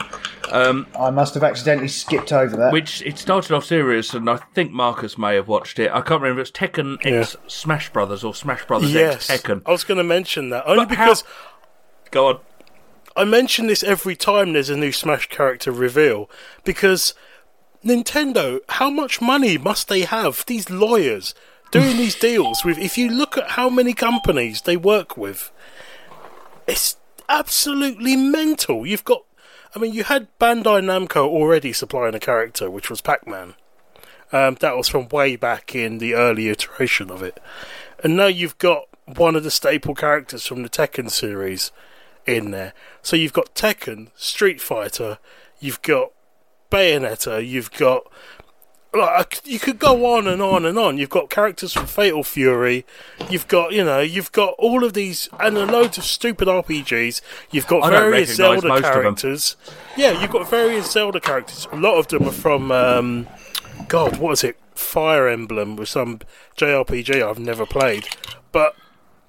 I must have accidentally skipped over that. Which it started off serious, and I think Marcus may have watched it. I can't remember. It's Tekken X Smash Brothers or Smash Brothers yes, X Tekken. I was going to mention that only But how- because Go on. I mention this every time there's a new Smash character reveal because Nintendo, how much money must they have? These lawyers doing these deals with. If you look at how many companies they work with, it's absolutely mental. You've got, I mean, you had Bandai Namco already supplying a character, which was Pac-Man. Um, that was from way back in the early iteration of it, and now you've got one of the staple characters from the Tekken series in there. So you've got Tekken, Street Fighter, you've got Bayonetta, you've got like you could go on and on and on. You've got characters from Fatal Fury, you've got you know you've got all of these and a loads of stupid RPGs. You've got I various Zelda most of them. characters. Yeah, you've got various Zelda characters. A lot of them are from um, God, what is it? Fire Emblem with some JRPG I've never played, but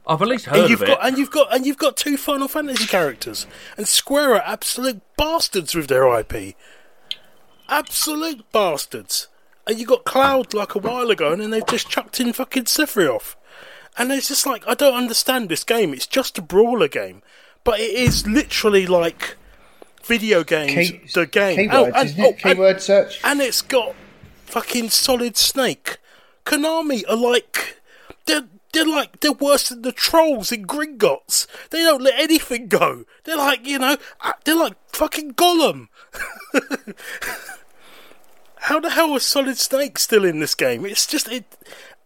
I've at least heard and you've of got it. and you've got and you've got two Final Fantasy characters, and Square are absolute bastards with their IP. Absolute bastards. And you got Cloud like a while ago, and then they've just chucked in fucking Sephiroth. And it's just like I don't understand this game. It's just a brawler game, but it is literally like video games. Key- the game. Keywords, Oh, and- isn't it? oh, and- Keyword search. and it's got fucking Solid Snake. Konami are like they're they're like they're worse than the trolls in Gringotts. They don't let anything go. They're like you know uh, they're like fucking Gollum. How the hell is Solid Snake still in this game? It's just it.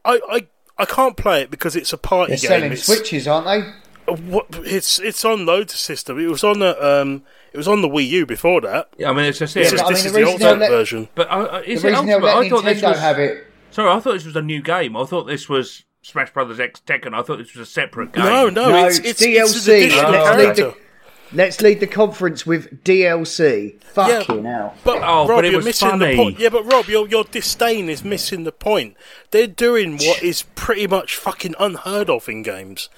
I I. I can't play it because it's a party They're game. selling It's- switches, aren't they? uh, what, it's it's on loads of system. It was on the um it was on the Wii U before that. Yeah, I mean, it's just This it. is, but I this mean, is the the ultimate let- version. But uh, uh, is the it reason ultimate? I thought this Nintendo was. have it. Sorry, I thought this was a new game. I thought this was Smash Brothers X Tekken. I thought this was a separate game. No, no, No, it's, it's it's, it's an DLC. additional Oh, character. the, let's lead the conference with DLC. Fucking hell. But Oh, Rob, but it you're was missing funny. the point. Yeah, but Rob, your your disdain is missing the point. They're doing what is pretty much fucking unheard of in games.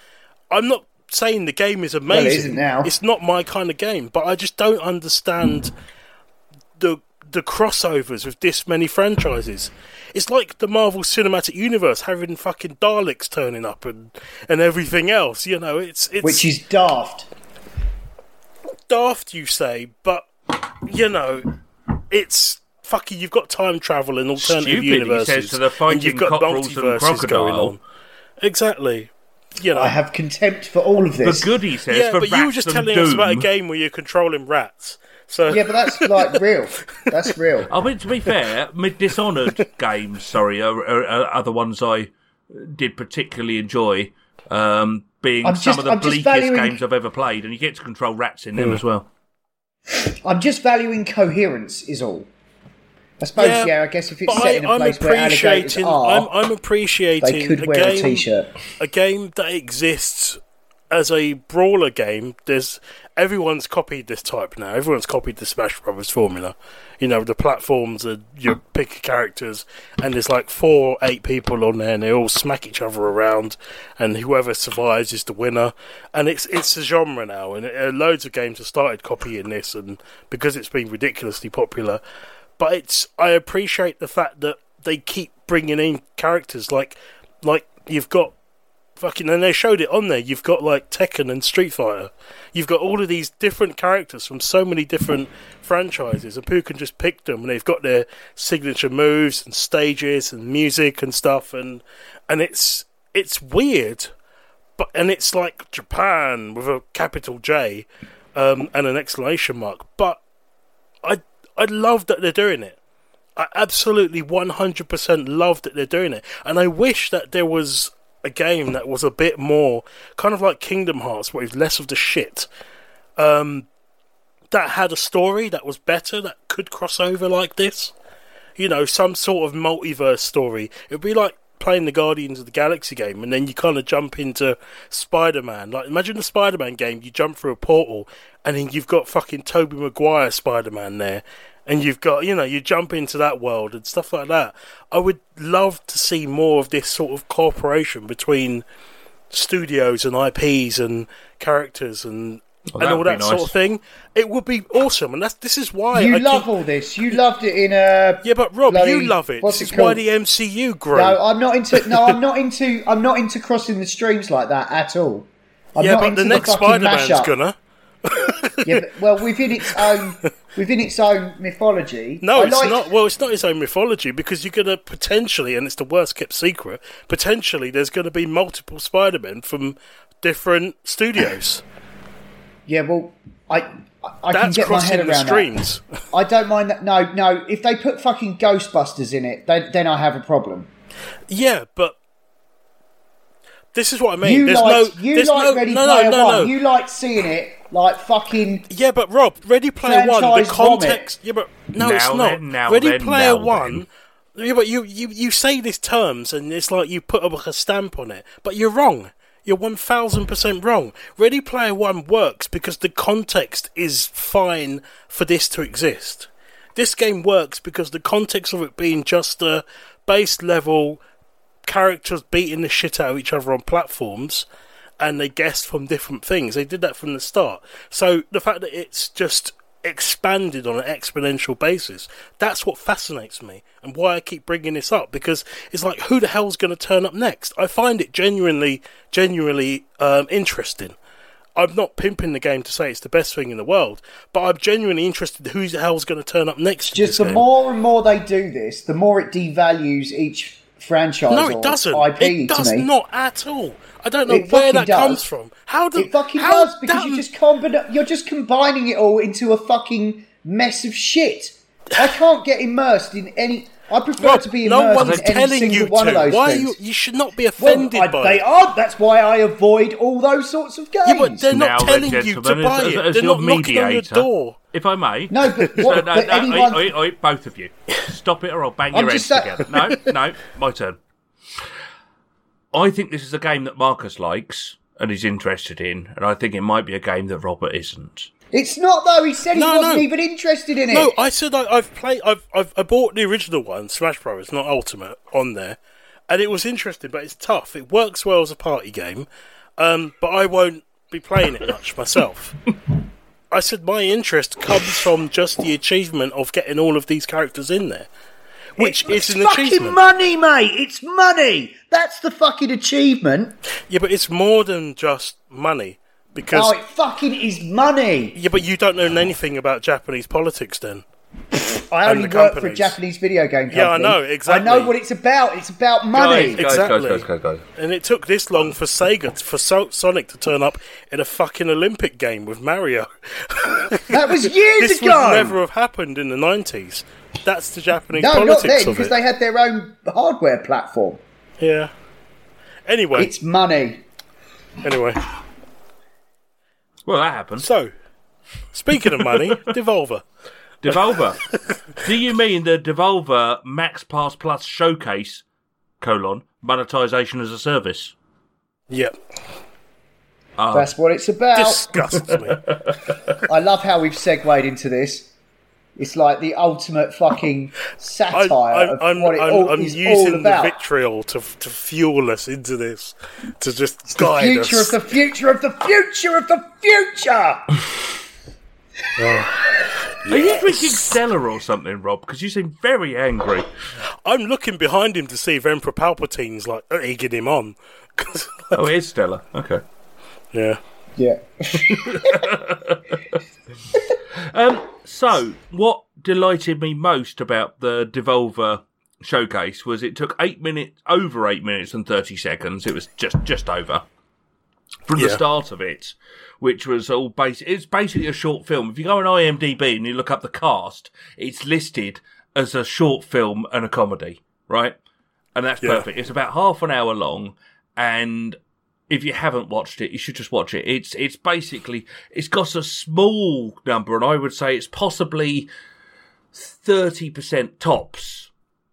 I'm not saying the game is amazing. isn't now. It's not my kind of game, but I just don't understand the the crossovers with this many franchises. It's like the Marvel Cinematic Universe having fucking Daleks turning up and and everything else. You know, it's it's Which is daft. Daft, you say, but you know, it's fucking. You've got time travel and alternative Stupid, he universes. says to the fighting and you've got cockerels and multiverses going crocodile. on. Exactly. You know. I have contempt for all of The this. good he says yeah, for but you were just telling doom. us about a game where you're controlling rats. So Yeah, but that's like real. That's real. I mean, to be fair, my Dishonored games, sorry, are, are, are, are the ones I did particularly enjoy. Um, being I'm some just- of the I'm bleakest valuing- games I've ever played, and you get to control rats in them as well. I'm just valuing coherence, is all. I suppose, yeah, I guess if it's but set in a I, I'm place where alligators appreciating. are, I'm, I'm appreciating they could wear a game. t-shirt. a game that exists as a brawler game. There's everyone's copied this type now. Everyone's copied the Smash Brothers formula. You know, the platforms are you pick characters, and there's like four, or eight people on there, and they all smack each other around, and whoever survives is the winner. And it's it's a genre now, and uh, loads of games have started copying this, and because it's been ridiculously popular. But it's I appreciate the fact that they keep bringing in characters like like you've got fucking and they showed it on there. You've got like Tekken and Street Fighter. You've got all of these different characters from so many different franchises, and people can just pick them, and they've got their signature moves and stages and music and stuff, and and it's it's weird, but and it's like Japan with a capital J um, and an exclamation mark. But I I love that they're doing it. I absolutely 100% love that they're doing it. And I wish that there was a game that was a bit more kind of like Kingdom Hearts, but with less of the shit. Um, that had a story that was better, that could cross over like this. you know, some sort of multiverse story. It'd be like playing the Guardians of the Galaxy game, and then you kind of jump into Spider Man. Like, imagine the Spider Man game, you jump through a portal, and then you've got fucking Tobey Maguire Spider Man there, and you've got, you know, you jump into that world and stuff like that. I would love to see more of this sort of cooperation between studios and IPs and characters and. Well, and all would be that sort of thing, it would be awesome, and that's this is why You I love keep- all this. You loved it in a. yeah, but Rob, bloody- you love it. what's This it is why the MCU grew. No, I'm not into. No, I'm not into. I'm not into crossing the streams like that at all. I'm yeah, not but into the next fucking Spider Man's mashup. gonna. Yeah, but, well, within its own, within its own mythology. No, I it's like- not. Well, it's not his own mythology because you're gonna potentially, and it's the worst kept secret. Potentially, there's gonna be multiple Spider Men from different studios. Yeah, well, I. I I can That's get my head crossing the around that. streams. I don't mind that. No, no. If they put fucking Ghostbusters in it, then, then I have a problem. yeah, but this is what I mean. you there's liked, no. you there's liked no. Ready no, Player no, no, One. no. You liked seeing it like fucking. Yeah, but Rob, Ready Player One, the Franchise vomit. context. Yeah, but no, it's Now not. then, now Ready then, Player now One. Yeah, but you, you, you say these terms and it's like you put a, a stamp on it, but you're wrong. You're one thousand percent wrong. Ready Player One works because the context is fine for this to exist. This game works because the context of it being just a base level characters beating the shit out of each other on platforms and they guessed from different things. They did that from the start. So the fact that it's just expanded on an exponential basis, that's what fascinates me and why I keep bringing this up because it's like, who the hell's going to turn up next? I find it genuinely, genuinely um, interesting. I'm not pimping the game to say it's the best thing in the world, but I'm genuinely interested who the hell's going to turn up next. Just the game. more and more they do this, the more it devalues each franchise. No, it doesn't. IP it does not at all. I don't know It where that does. comes from. How do It fucking how does because you just combine, you're just combining it all into a fucking mess of shit. I can't get immersed in any. I prefer Rob, to be no immersed one's in any telling single you one to. of those Why things. you? You should not be well, offended I- by they it. are. That's why I avoid all those sorts of games. Yeah, but they're Now not then, telling you to buy as- it. as- as They're your not knocking on your door. If I may. No, but So, no, but no, anyone- oi, oi, oi, both of you. Stop it or I'll bang I'm your heads just sa- together. No, no, my turn. I think this is a game that Marcus likes and is interested in, and I think it might be a game that Robert isn't. It's not though. He said he No, wasn't no. even interested in it. No, I said I, I've played. I've, I've I bought the original one, Smash Bros, not Ultimate, on there, and it was interesting, but it's tough. It works well as a party game, um, but I won't be playing it much myself. I said my interest comes from just the achievement of getting all of these characters in there, which it's is an fucking achievement. money, mate. It's money. That's the fucking achievement. Yeah, but it's more than just money because Oh, it fucking is money. yeah, but you don't know anything about Japanese politics then. I only the work for a. Japanese video game company. Yeah, I know, exactly. I know what it's about. It's about money. Guys, Exactly. guys, guys, guys, guys. And it took this long for Sega, for so- Sonic to turn up in a fucking Olympic game with Mario. That was years this ago. would never have happened in the 90s. That's the Japanese no, not then, of because it. they had their own hardware platform. Yeah. Anyway, It's money. anyway. Well, that happened. So, speaking of money, Devolver. Devolver. Do you mean the Devolver Max Pass Plus Showcase, colon, monetization as a service? Yep. Ah. That's what it's about. Disgusts me. I love how we've segued into this. It's like the ultimate fucking satire I, of I'm, what it I'm, all I'm is all using the vitriol to, to fuel us into this, to just the guide future us. of the future of the future of the future. Oh, Are you drinking Stella or something, Rob? Because you seem very angry. I'm looking behind him to see if Emperor Palpatine's like egging him on. 'Cause- Oh, it is Stella. Okay. yeah. Yeah. Um, so, what delighted me most about the Devolver showcase was it took eight minutes, over eight minutes and thirty seconds. It was just just over from the start of it, which was all base. It's basically a short film. If you go on IMDb and you look up the cast, it's listed as a short film and a comedy, right? And that's Yeah. perfect. It's about half an hour long, and if you haven't watched it, you should just watch it. It's it's basically it's got a small number, and I would say it's possibly thirty percent tops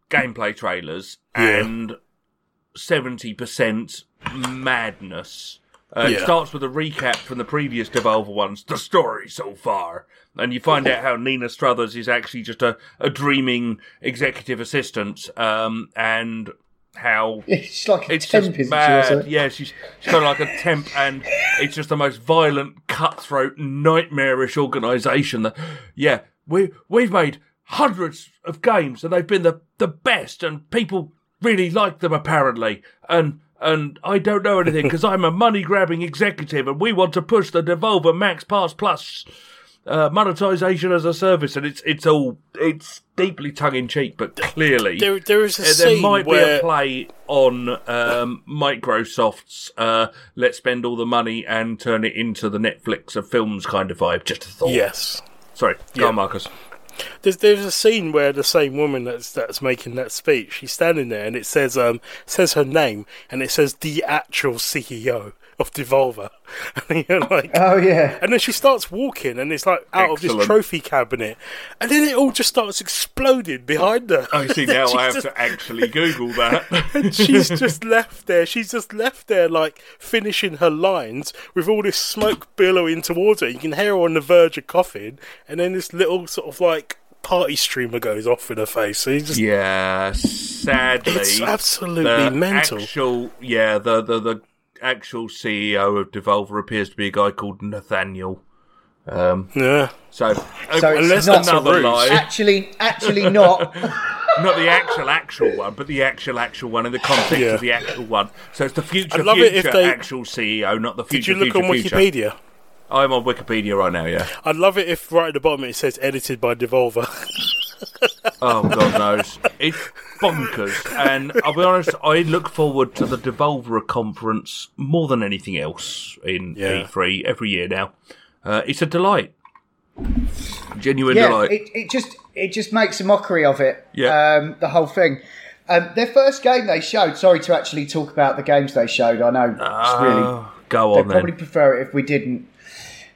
gameplay trailers Yeah. and seventy percent madness. Uh, It starts with a recap from the previous Devolver ones, the story so far, and you find out how Nina Struthers is actually just a, a dreaming executive assistant, um, and how It's like a it's temp, just mad. Yeah, she's, she's kind of like a temp, and it's just the most violent, cutthroat, nightmarish organisation. That, yeah, we we've made hundreds of games, and they've been the the best, and people really like them apparently, and. And I don't know anything because I'm a money grabbing executive and we want to push the Devolver Max Pass Plus uh, monetization as a service. And it's it's all, it's deeply tongue in cheek, but clearly There, there is a uh, there might be a play on um, Microsoft's uh, let's spend all the money and turn it into the Netflix of films kind of vibe. Just a thought. yes, Sorry, go Yeah. on, Marcus. There's there's a scene where the same woman that's that's making that speech, she's standing there and it says um says her name and it says the actual CEO of Devolver, and you're like. Oh yeah. and then she starts walking, and it's like out of this trophy cabinet, and then it all just starts exploding behind her. I see now. I have She's to actually Google that. and she's just left there. She's just left there, like finishing her lines with all this smoke billowing towards her. You can hear her on the verge of coughing, and then this little sort of like party streamer goes off in her face. So just yeah, sadly, It's absolutely the mental. Actual, yeah, the the the actual CEO of Devolver appears to be a guy called Nathaniel. Um, yeah. so, So uh, it's Unless not that's another ruse. lie. Actually, actually not. not the actual actual one, but the actual actual one in the context Yeah. of the actual one. So it's the future I'd love it if future they- actual CEO, not the future. Did you look future on future. Wikipedia? I'm on Wikipedia right now. Yeah. I'd love it if right at the bottom it says edited by Devolver. Oh God knows. It's bonkers. And I'll be honest, I look forward to the Devolver conference more than anything else in Yeah. E3 every year now. Uh, it's a delight. Genuine yeah, delight. it, it just it just makes a mockery of it. Yeah. Um, the whole thing. Um, their first game they showed. Sorry to actually talk about the games they showed. I know it's really Oh, go on probably prefer it if we didn't.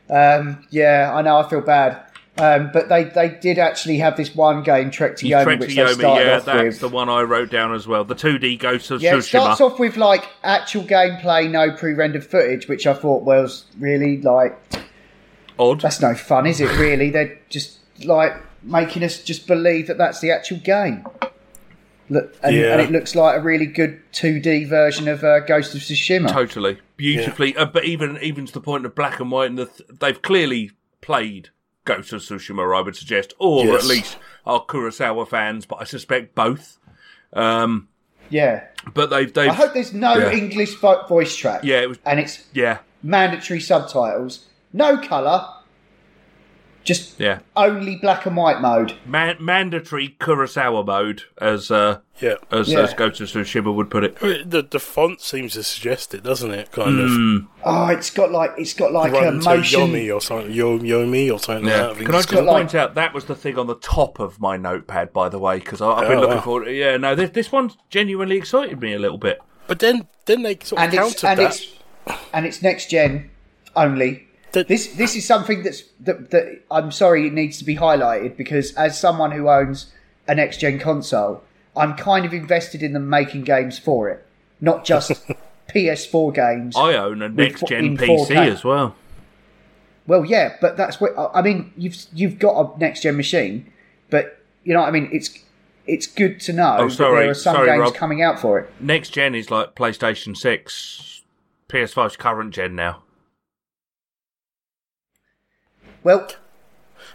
Um, yeah, I know. I feel bad. Um, but they, they did actually have this one game, Trek to Yomi, Trek which to they Yomi, started yeah, off that's with. the one I wrote down as well. The 2D Ghost of yeah, it Tsushima. starts off with like actual gameplay, no pre-rendered footage, which I thought was really like Odd. that's no fun, is it? Really, they're just like making us just believe that that's the actual game. Look, and, Yeah. and it looks like a really good 2D version of uh, Ghost of Tsushima. Totally, beautifully, uh, but even even to the point of black and white, and the th- they've clearly played Ghost of Tsushima. I would suggest, or Yes. at least are Kurosawa fans, but I suspect both. Um, Yeah, but they've they've I hope there's no Yeah. English vo- voice track. yeah, it was and it's yeah, mandatory subtitles, no colour, just yeah, only black and white mode. Man- mandatory Kurosawa mode, as uh, yeah. as, Yeah. as Ghost of Tsushima would put it. The the font seems to suggest it, doesn't it? Kind Hmm. of Oh, it's got like it's got like a run to motion. Yomi or something, Yo Yomi or something Yeah. like that. think Can I it's just got like- point out that was the thing on the top of my notepad, by the way, because I've been Oh, looking wow. forward. Yeah, no, this this one genuinely excited me a little bit. But then, then they sort of and it's countered and that. it's and it's next gen only. That- This this is something that's that, that I'm sorry it needs to be highlighted because as someone who owns a next gen console, I'm kind of invested in them making games for it, not just PS4 games. I own a next gen PC 4K. as well. Well, yeah, but that's what I mean. You've you've got a next gen machine, but you know what I mean. It's it's good to know Oh, that sorry, there are some sorry, games Rob. coming out for it. Next gen is like PlayStation Six, PS5's current gen now. Well,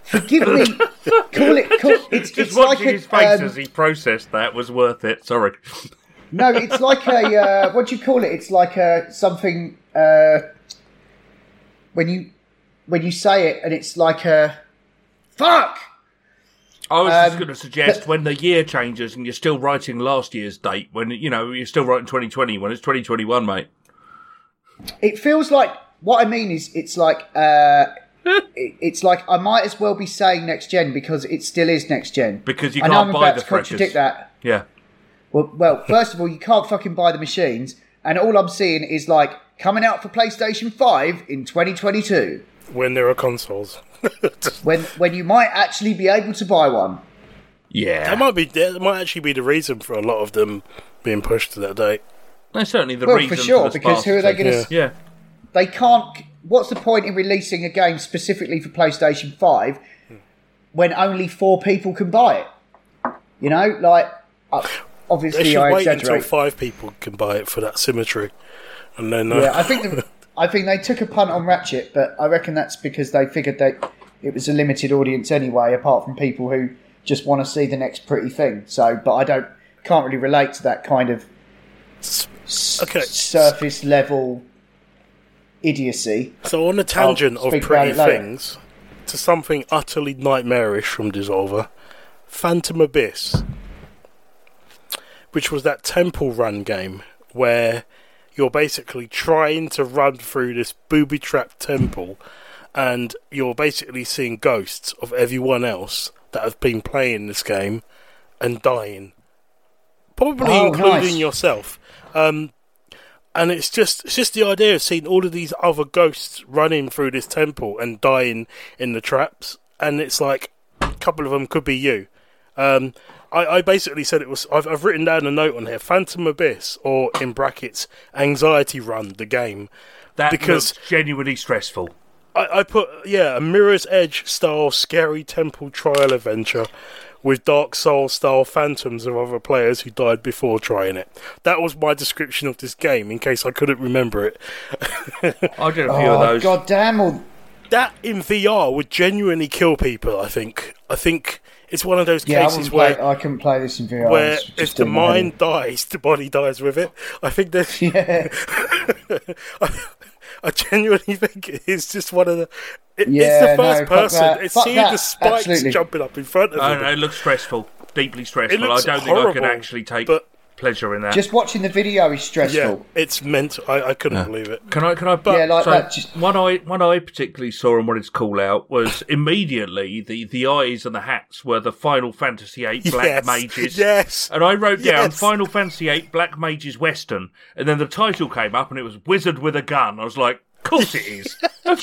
forgive me. call it. Call, it's Just it's watching like his a, face um, as he processed that was worth it. Sorry. no. It's like a uh, what do you call it? It's like a something uh, when you when you say it and it's like a fuck. I was just Um, going to suggest but- when the year changes and you're still writing last year's date, when you know you're still writing 2020, when it's 2021, mate. It feels like what I mean is it's like uh, it's like I might as well be saying next gen because it still is next gen. Because you can't I'm buy about the to contradict freshers. that. Yeah. Well, well, first of all, you can't fucking buy the machines, and all I'm seeing is like coming out for PlayStation Five in 2022, when there are consoles. when when you might actually be able to buy one. Yeah, That might be that might actually be the reason for a lot of them being pushed to that date. that's certainly the Well, reason for sure, the because who are they going to? Yeah. Yeah, They can't. What's the point in releasing a game specifically for PlayStation Five when only four people can buy it? You know, like uh, They obviously should I wait until five people can buy it for that symmetry, and then uh, Yeah, I think the, I think they took a punt on Ratchet, but I reckon that's because they figured that it was a limited audience anyway, apart from people who just want to see the next pretty thing. So, but I don't can't really relate to that kind of s- Okay. surface level idiocy. So on a tangent of pretty things to something utterly nightmarish from Dissolver, Phantom Abyss, which was that temple run game where you're basically trying to run through this booby trapped temple and you're basically seeing ghosts of everyone else that have been playing this game and dying. Probably Oh, including nice. yourself. Um, and it's just it's just the idea of seeing all of these other ghosts running through this temple and dying in the traps, and it's like a couple of them could be you. Um, I, I basically said it was. I've, I've written down a note on here: Phantom Abyss, or in brackets, Anxiety Run, the game. that Because- looks genuinely stressful. I, I put yeah a Mirror's Edge style scary temple trial adventure with Dark Souls style phantoms of other players who died before trying it. That was my description of this game, in case I couldn't remember it. I did a few of Oh those. god damn! All, that in VR would genuinely kill people. I think. I think it's one of those yeah, cases wouldn't play, where I couldn't play this in VR. where if the in my head. mind dies, the body dies with it. I think that yeah, I, I genuinely think it's just one of the. It, Yeah, it's the first fuck person. that. It's Fuck seeing that, the spikes absolutely. jumping up in front of I know, it looks stressful, deeply stressful. It looks I don't think I could actually take but- pleasure in that. just watching the video is stressful. Yeah, it's meant. I, I couldn't believe it. Can I? Can I? But Yeah, like so that, just- one I one I particularly saw and wanted to call out was immediately the the eyes and the hats were the Final Fantasy VIII Black yes, Mages. Yes. And I wrote down Yes. Final Fantasy VIII Black Mages Western, and then the title came up and it was Wizard with a Gun. I was like, "Of course it is, of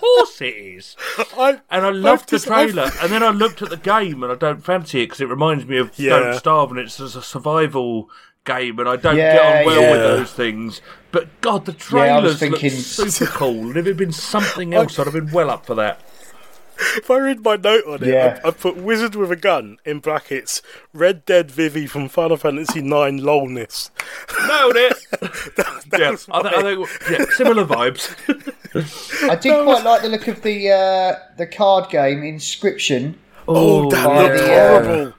course it is." I, And I loved the just- I've- trailer, and then I looked at the game, and I don't fancy it because it reminds me of Yeah. Don't Starve, and it's a survival game, and I don't Yeah, get on well yeah. with those things. But God, the Yeah, I was trailers look super cool. And if it had been something else, I'd have been well up for that. If I read my note on it, Yeah. I, I put Wizard with a gun in brackets. Red Dead Vivi from Final Fantasy IX lolness. Nailed it. yeah, I, th- I think yeah, similar vibes. I did quite like the look of the uh, the card game Inscription. Oh, that yeah. looked horrible.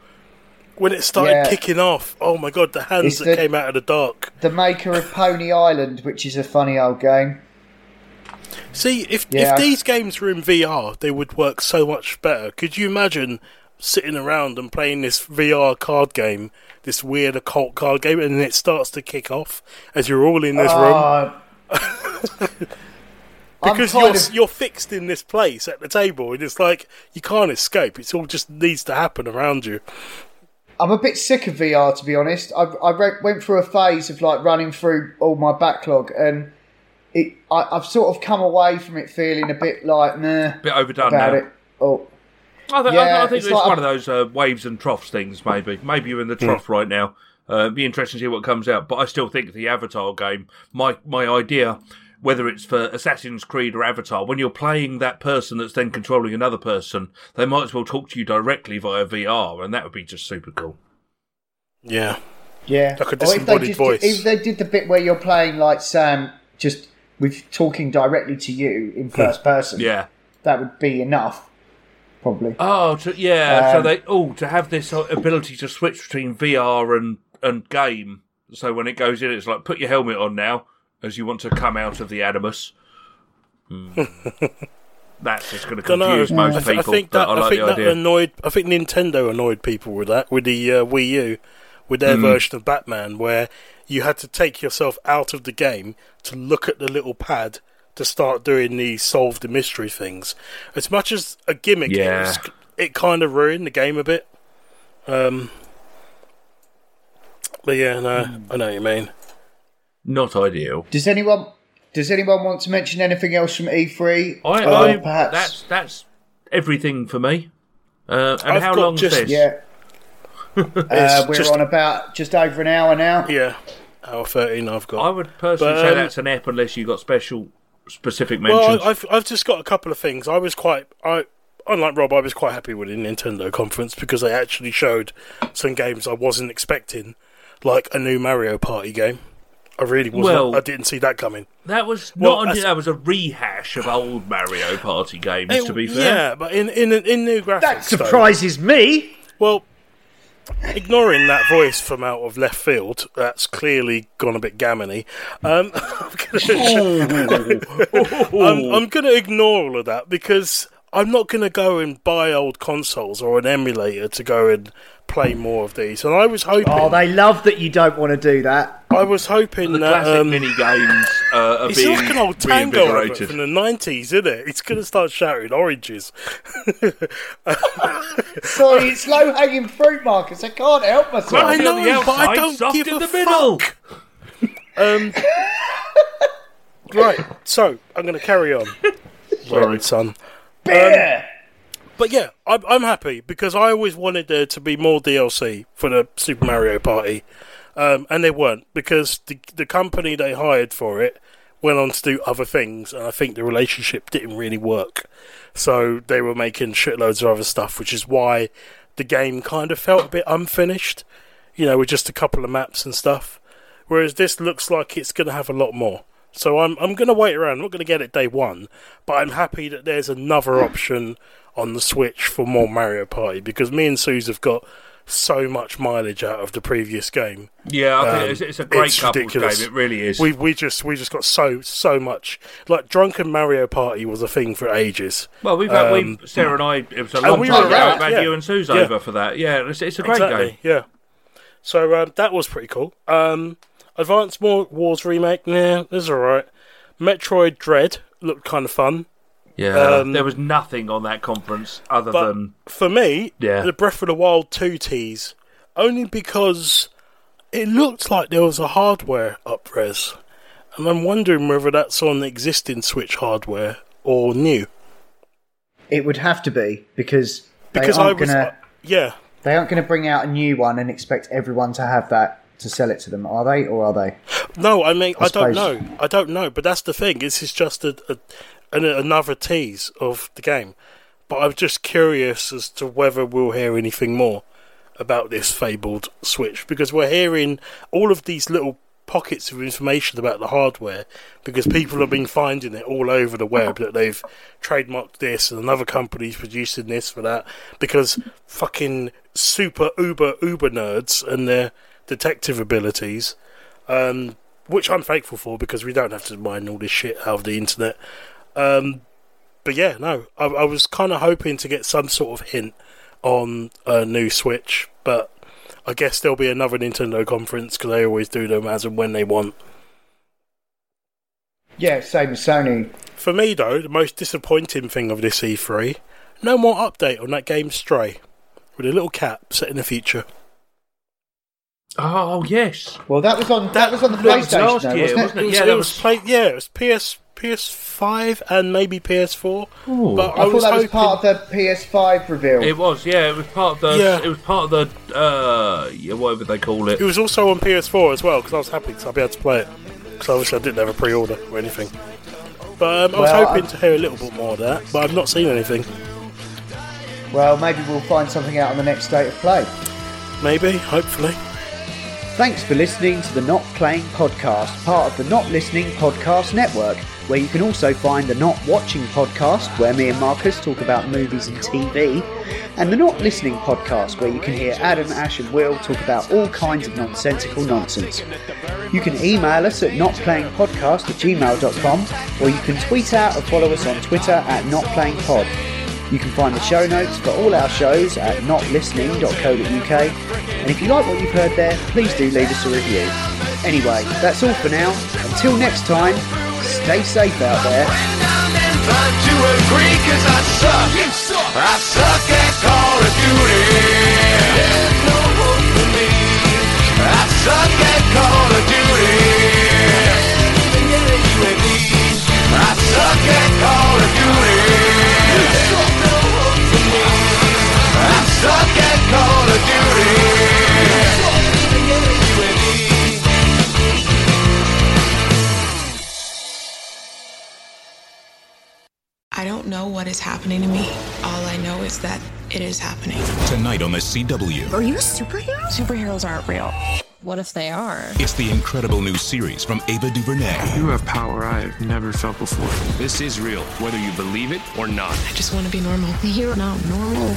When it started Yeah. kicking off, oh my god, the hands It's that the- came out of the dark. The maker of Pony Island, which is a funny old game. See, if Yeah. if these games were in VR, they would work so much better. Could you imagine sitting around and playing this VR card game, this weird occult card game, and then it starts to kick off as you're all in this room? Uh, I'm because you're of- you're fixed in this place at the table, and it's like you can't escape. It's all just needs to happen around you. I'm a bit sick of VR to be honest. I, I re- went through a phase of like running through all my backlog, and it I, I've sort of come away from it feeling a bit like nah bit overdone about now. it. Oh, I, th- I, Yeah, th- I think it's it's, like one a- of those uh, waves and troughs things. Maybe, maybe you're in the trough right now. Uh, it'd be interesting to see what comes out. But I still think the Avatar game, my my idea, whether it's for Assassin's Creed or Avatar, when you're playing that person that's then controlling another person, they might as well talk to you directly via VR, and that would be just super cool. Yeah, yeah. Like a Or if they disembodied just voice. if they did the bit where you're playing like Sam, just with talking directly to you in first person, Yeah. that would be enough, probably. Oh, to, yeah. so Um, they oh to have this uh, ability to switch between VR and and game. So when it goes in, it's like put your helmet on now as you want to come out of the Animus. Hmm. That's just going to don't know. confuse most I, th- I people. think that I I, think the that idea. annoyed. I think Nintendo annoyed people with that with the uh, Wii U, with their version of Batman, where you had to take yourself out of the game to look at the little pad to start doing the solve the mystery things. As much as a gimmick, Yeah. it, was, it kind of ruined the game a bit. Um, but yeah, no, I know what you mean. Not ideal. Does anyone does anyone want to mention anything else from E3? I, Or I perhaps that's that's everything for me. Uh, and I've how got long's just- this? yeah. Uh, we're just- on about just over an hour now. Yeah, hour thirteen. I've got. I would personally But, say um, that's an app unless you've got special specific mentions. Well, I, I've I've just got a couple of things. I was quite I unlike Rob, I was quite happy with the Nintendo conference because they actually showed some games I wasn't expecting, like a new Mario Party game. I really was. Well- not, I didn't see that coming. that was not until that was a rehash of old Mario Party games. It- to be fair, yeah, but in in in new graphics. That though. surprises me. Well, ignoring that voice from out of left field, that's clearly gone a bit gammony. Um, I'm I'm gonna ignore all of that because I'm not gonna go and buy old consoles or an emulator to go and play more of these. And I was hoping, Oh, they love that you don't want to do that. I was hoping the that. classic Um, mini games uh, are it's being like an old tango advert reinvigorated. from the nineties, isn't it? It's gonna start shouting oranges. Sorry, it's low hanging fruit, Marcus. I can't help myself. I know, on but I don't soft give in a the middle. fuck. Um, right, so I'm going to carry on. Sorry, son. Beer. But yeah, I'm, I'm happy because I always wanted there to be more DLC for the Super Mario Party, um, and they weren't because the the company they hired for it went on to do other things, and I think the relationship didn't really work. So they were making shitloads of other stuff, which is why the game kind of felt a bit unfinished. You know, with just a couple of maps and stuff. Whereas this looks like it's going to have a lot more. So I'm I'm going to wait around. I'm not going to get it day one, but I'm happy that there's another option on the Switch for more Mario Party because me and Suze have got so much mileage out of the previous game. Yeah, I think Um, it's, it's a great it's couples ridiculous. game. It really is. We we just we just got so so much like drunken Mario Party was a thing for ages. well, we've had um, we Sarah and I. It was a long we time ago. around, had yeah. you and Suze Yeah. over for that. Yeah, it's, it's a great exactly, game. Yeah. So um, that was pretty cool. Um, Advanced War- Wars remake, yeah, this is alright. Metroid Dread looked kind of fun. Yeah, Um, there was nothing on that conference other But than for me, Yeah. the Breath of the Wild 2 tease, only because it looked like there was a hardware upres. And I'm wondering whether that's on existing Switch hardware or new. It would have to be because they Because I aren't was. gonna yeah. they aren't gonna bring out a new one and expect everyone to have that to sell it to them, are they? Or are they? No, I mean, I, I don't know. I don't know. But that's the thing. This is just a, a, an, another tease of the game. But I'm just curious as to whether we'll hear anything more about this fabled Switch because we're hearing all of these little pockets of information about the hardware because people have been finding it all over the web that they've trademarked this and another company's producing this for that because fucking super uber uber nerds and their detective abilities um, which I'm thankful for because we don't have to mine all this shit out of the internet. Um, but yeah, no, I, I was kind of hoping to get some sort of hint on a new Switch, but I guess there'll be another Nintendo conference because they always do them as and when they want. Yeah, same as Sony. For me, though, the most disappointing thing of this E3, no more update on that game Stray, with a little cat set in the future. oh yes, Well, that was on that, was on the that PlayStation, last though, year, wasn't it? wasn't it? It was, Yeah, it that was was- play, yeah, it was PS PS5 and maybe PS4. But I, I, thought was that was part of the PS5 reveal. it was. Yeah, it was part of the. Yeah. It was part of the. Uh, yeah, whatever they call it. It was also on PS4 as well because I was happy because I'll be able to play it. Because obviously I didn't have a pre-order or anything. But um, I was Well, hoping I- to hear a little bit more of that, but I've not seen anything. Well, maybe we'll find something out on the next state of play. Maybe, hopefully. Thanks for listening to the Not Playing Podcast, part of the Not Listening Podcast Network, where you can also find the Not Watching Podcast, where me and Marcus talk about movies and TV, and the Not Listening Podcast, where you can hear Adam, Ash, and Will talk about all kinds of nonsensical nonsense. You can email us at notplayingpodcast at gmail.com, or you can tweet out or follow us on Twitter at notplayingpod. You can find the show notes for all our shows at notlistening.co.uk. And if you like what you've heard there, please do leave us a review. Anyway, that's all for now. Until next time, stay safe out there. Time to agree I suck. I suck at call a duty. I suck at Call know what is happening to me. All I know is that it is happening. Tonight on the CW. Are you a superhero? Superheroes aren't real. What if they are? It's the incredible new series from Ava DuVernay. You have power I have never felt before. This is real, whether you believe it or not. I just want to be normal. You're not normal.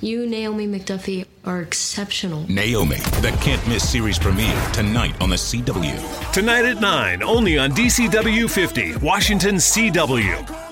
You, Naomi McDuffie, are exceptional. Naomi, the can't miss series premiere tonight on the CW. Tonight at 9, only on DCW 50, Washington CW.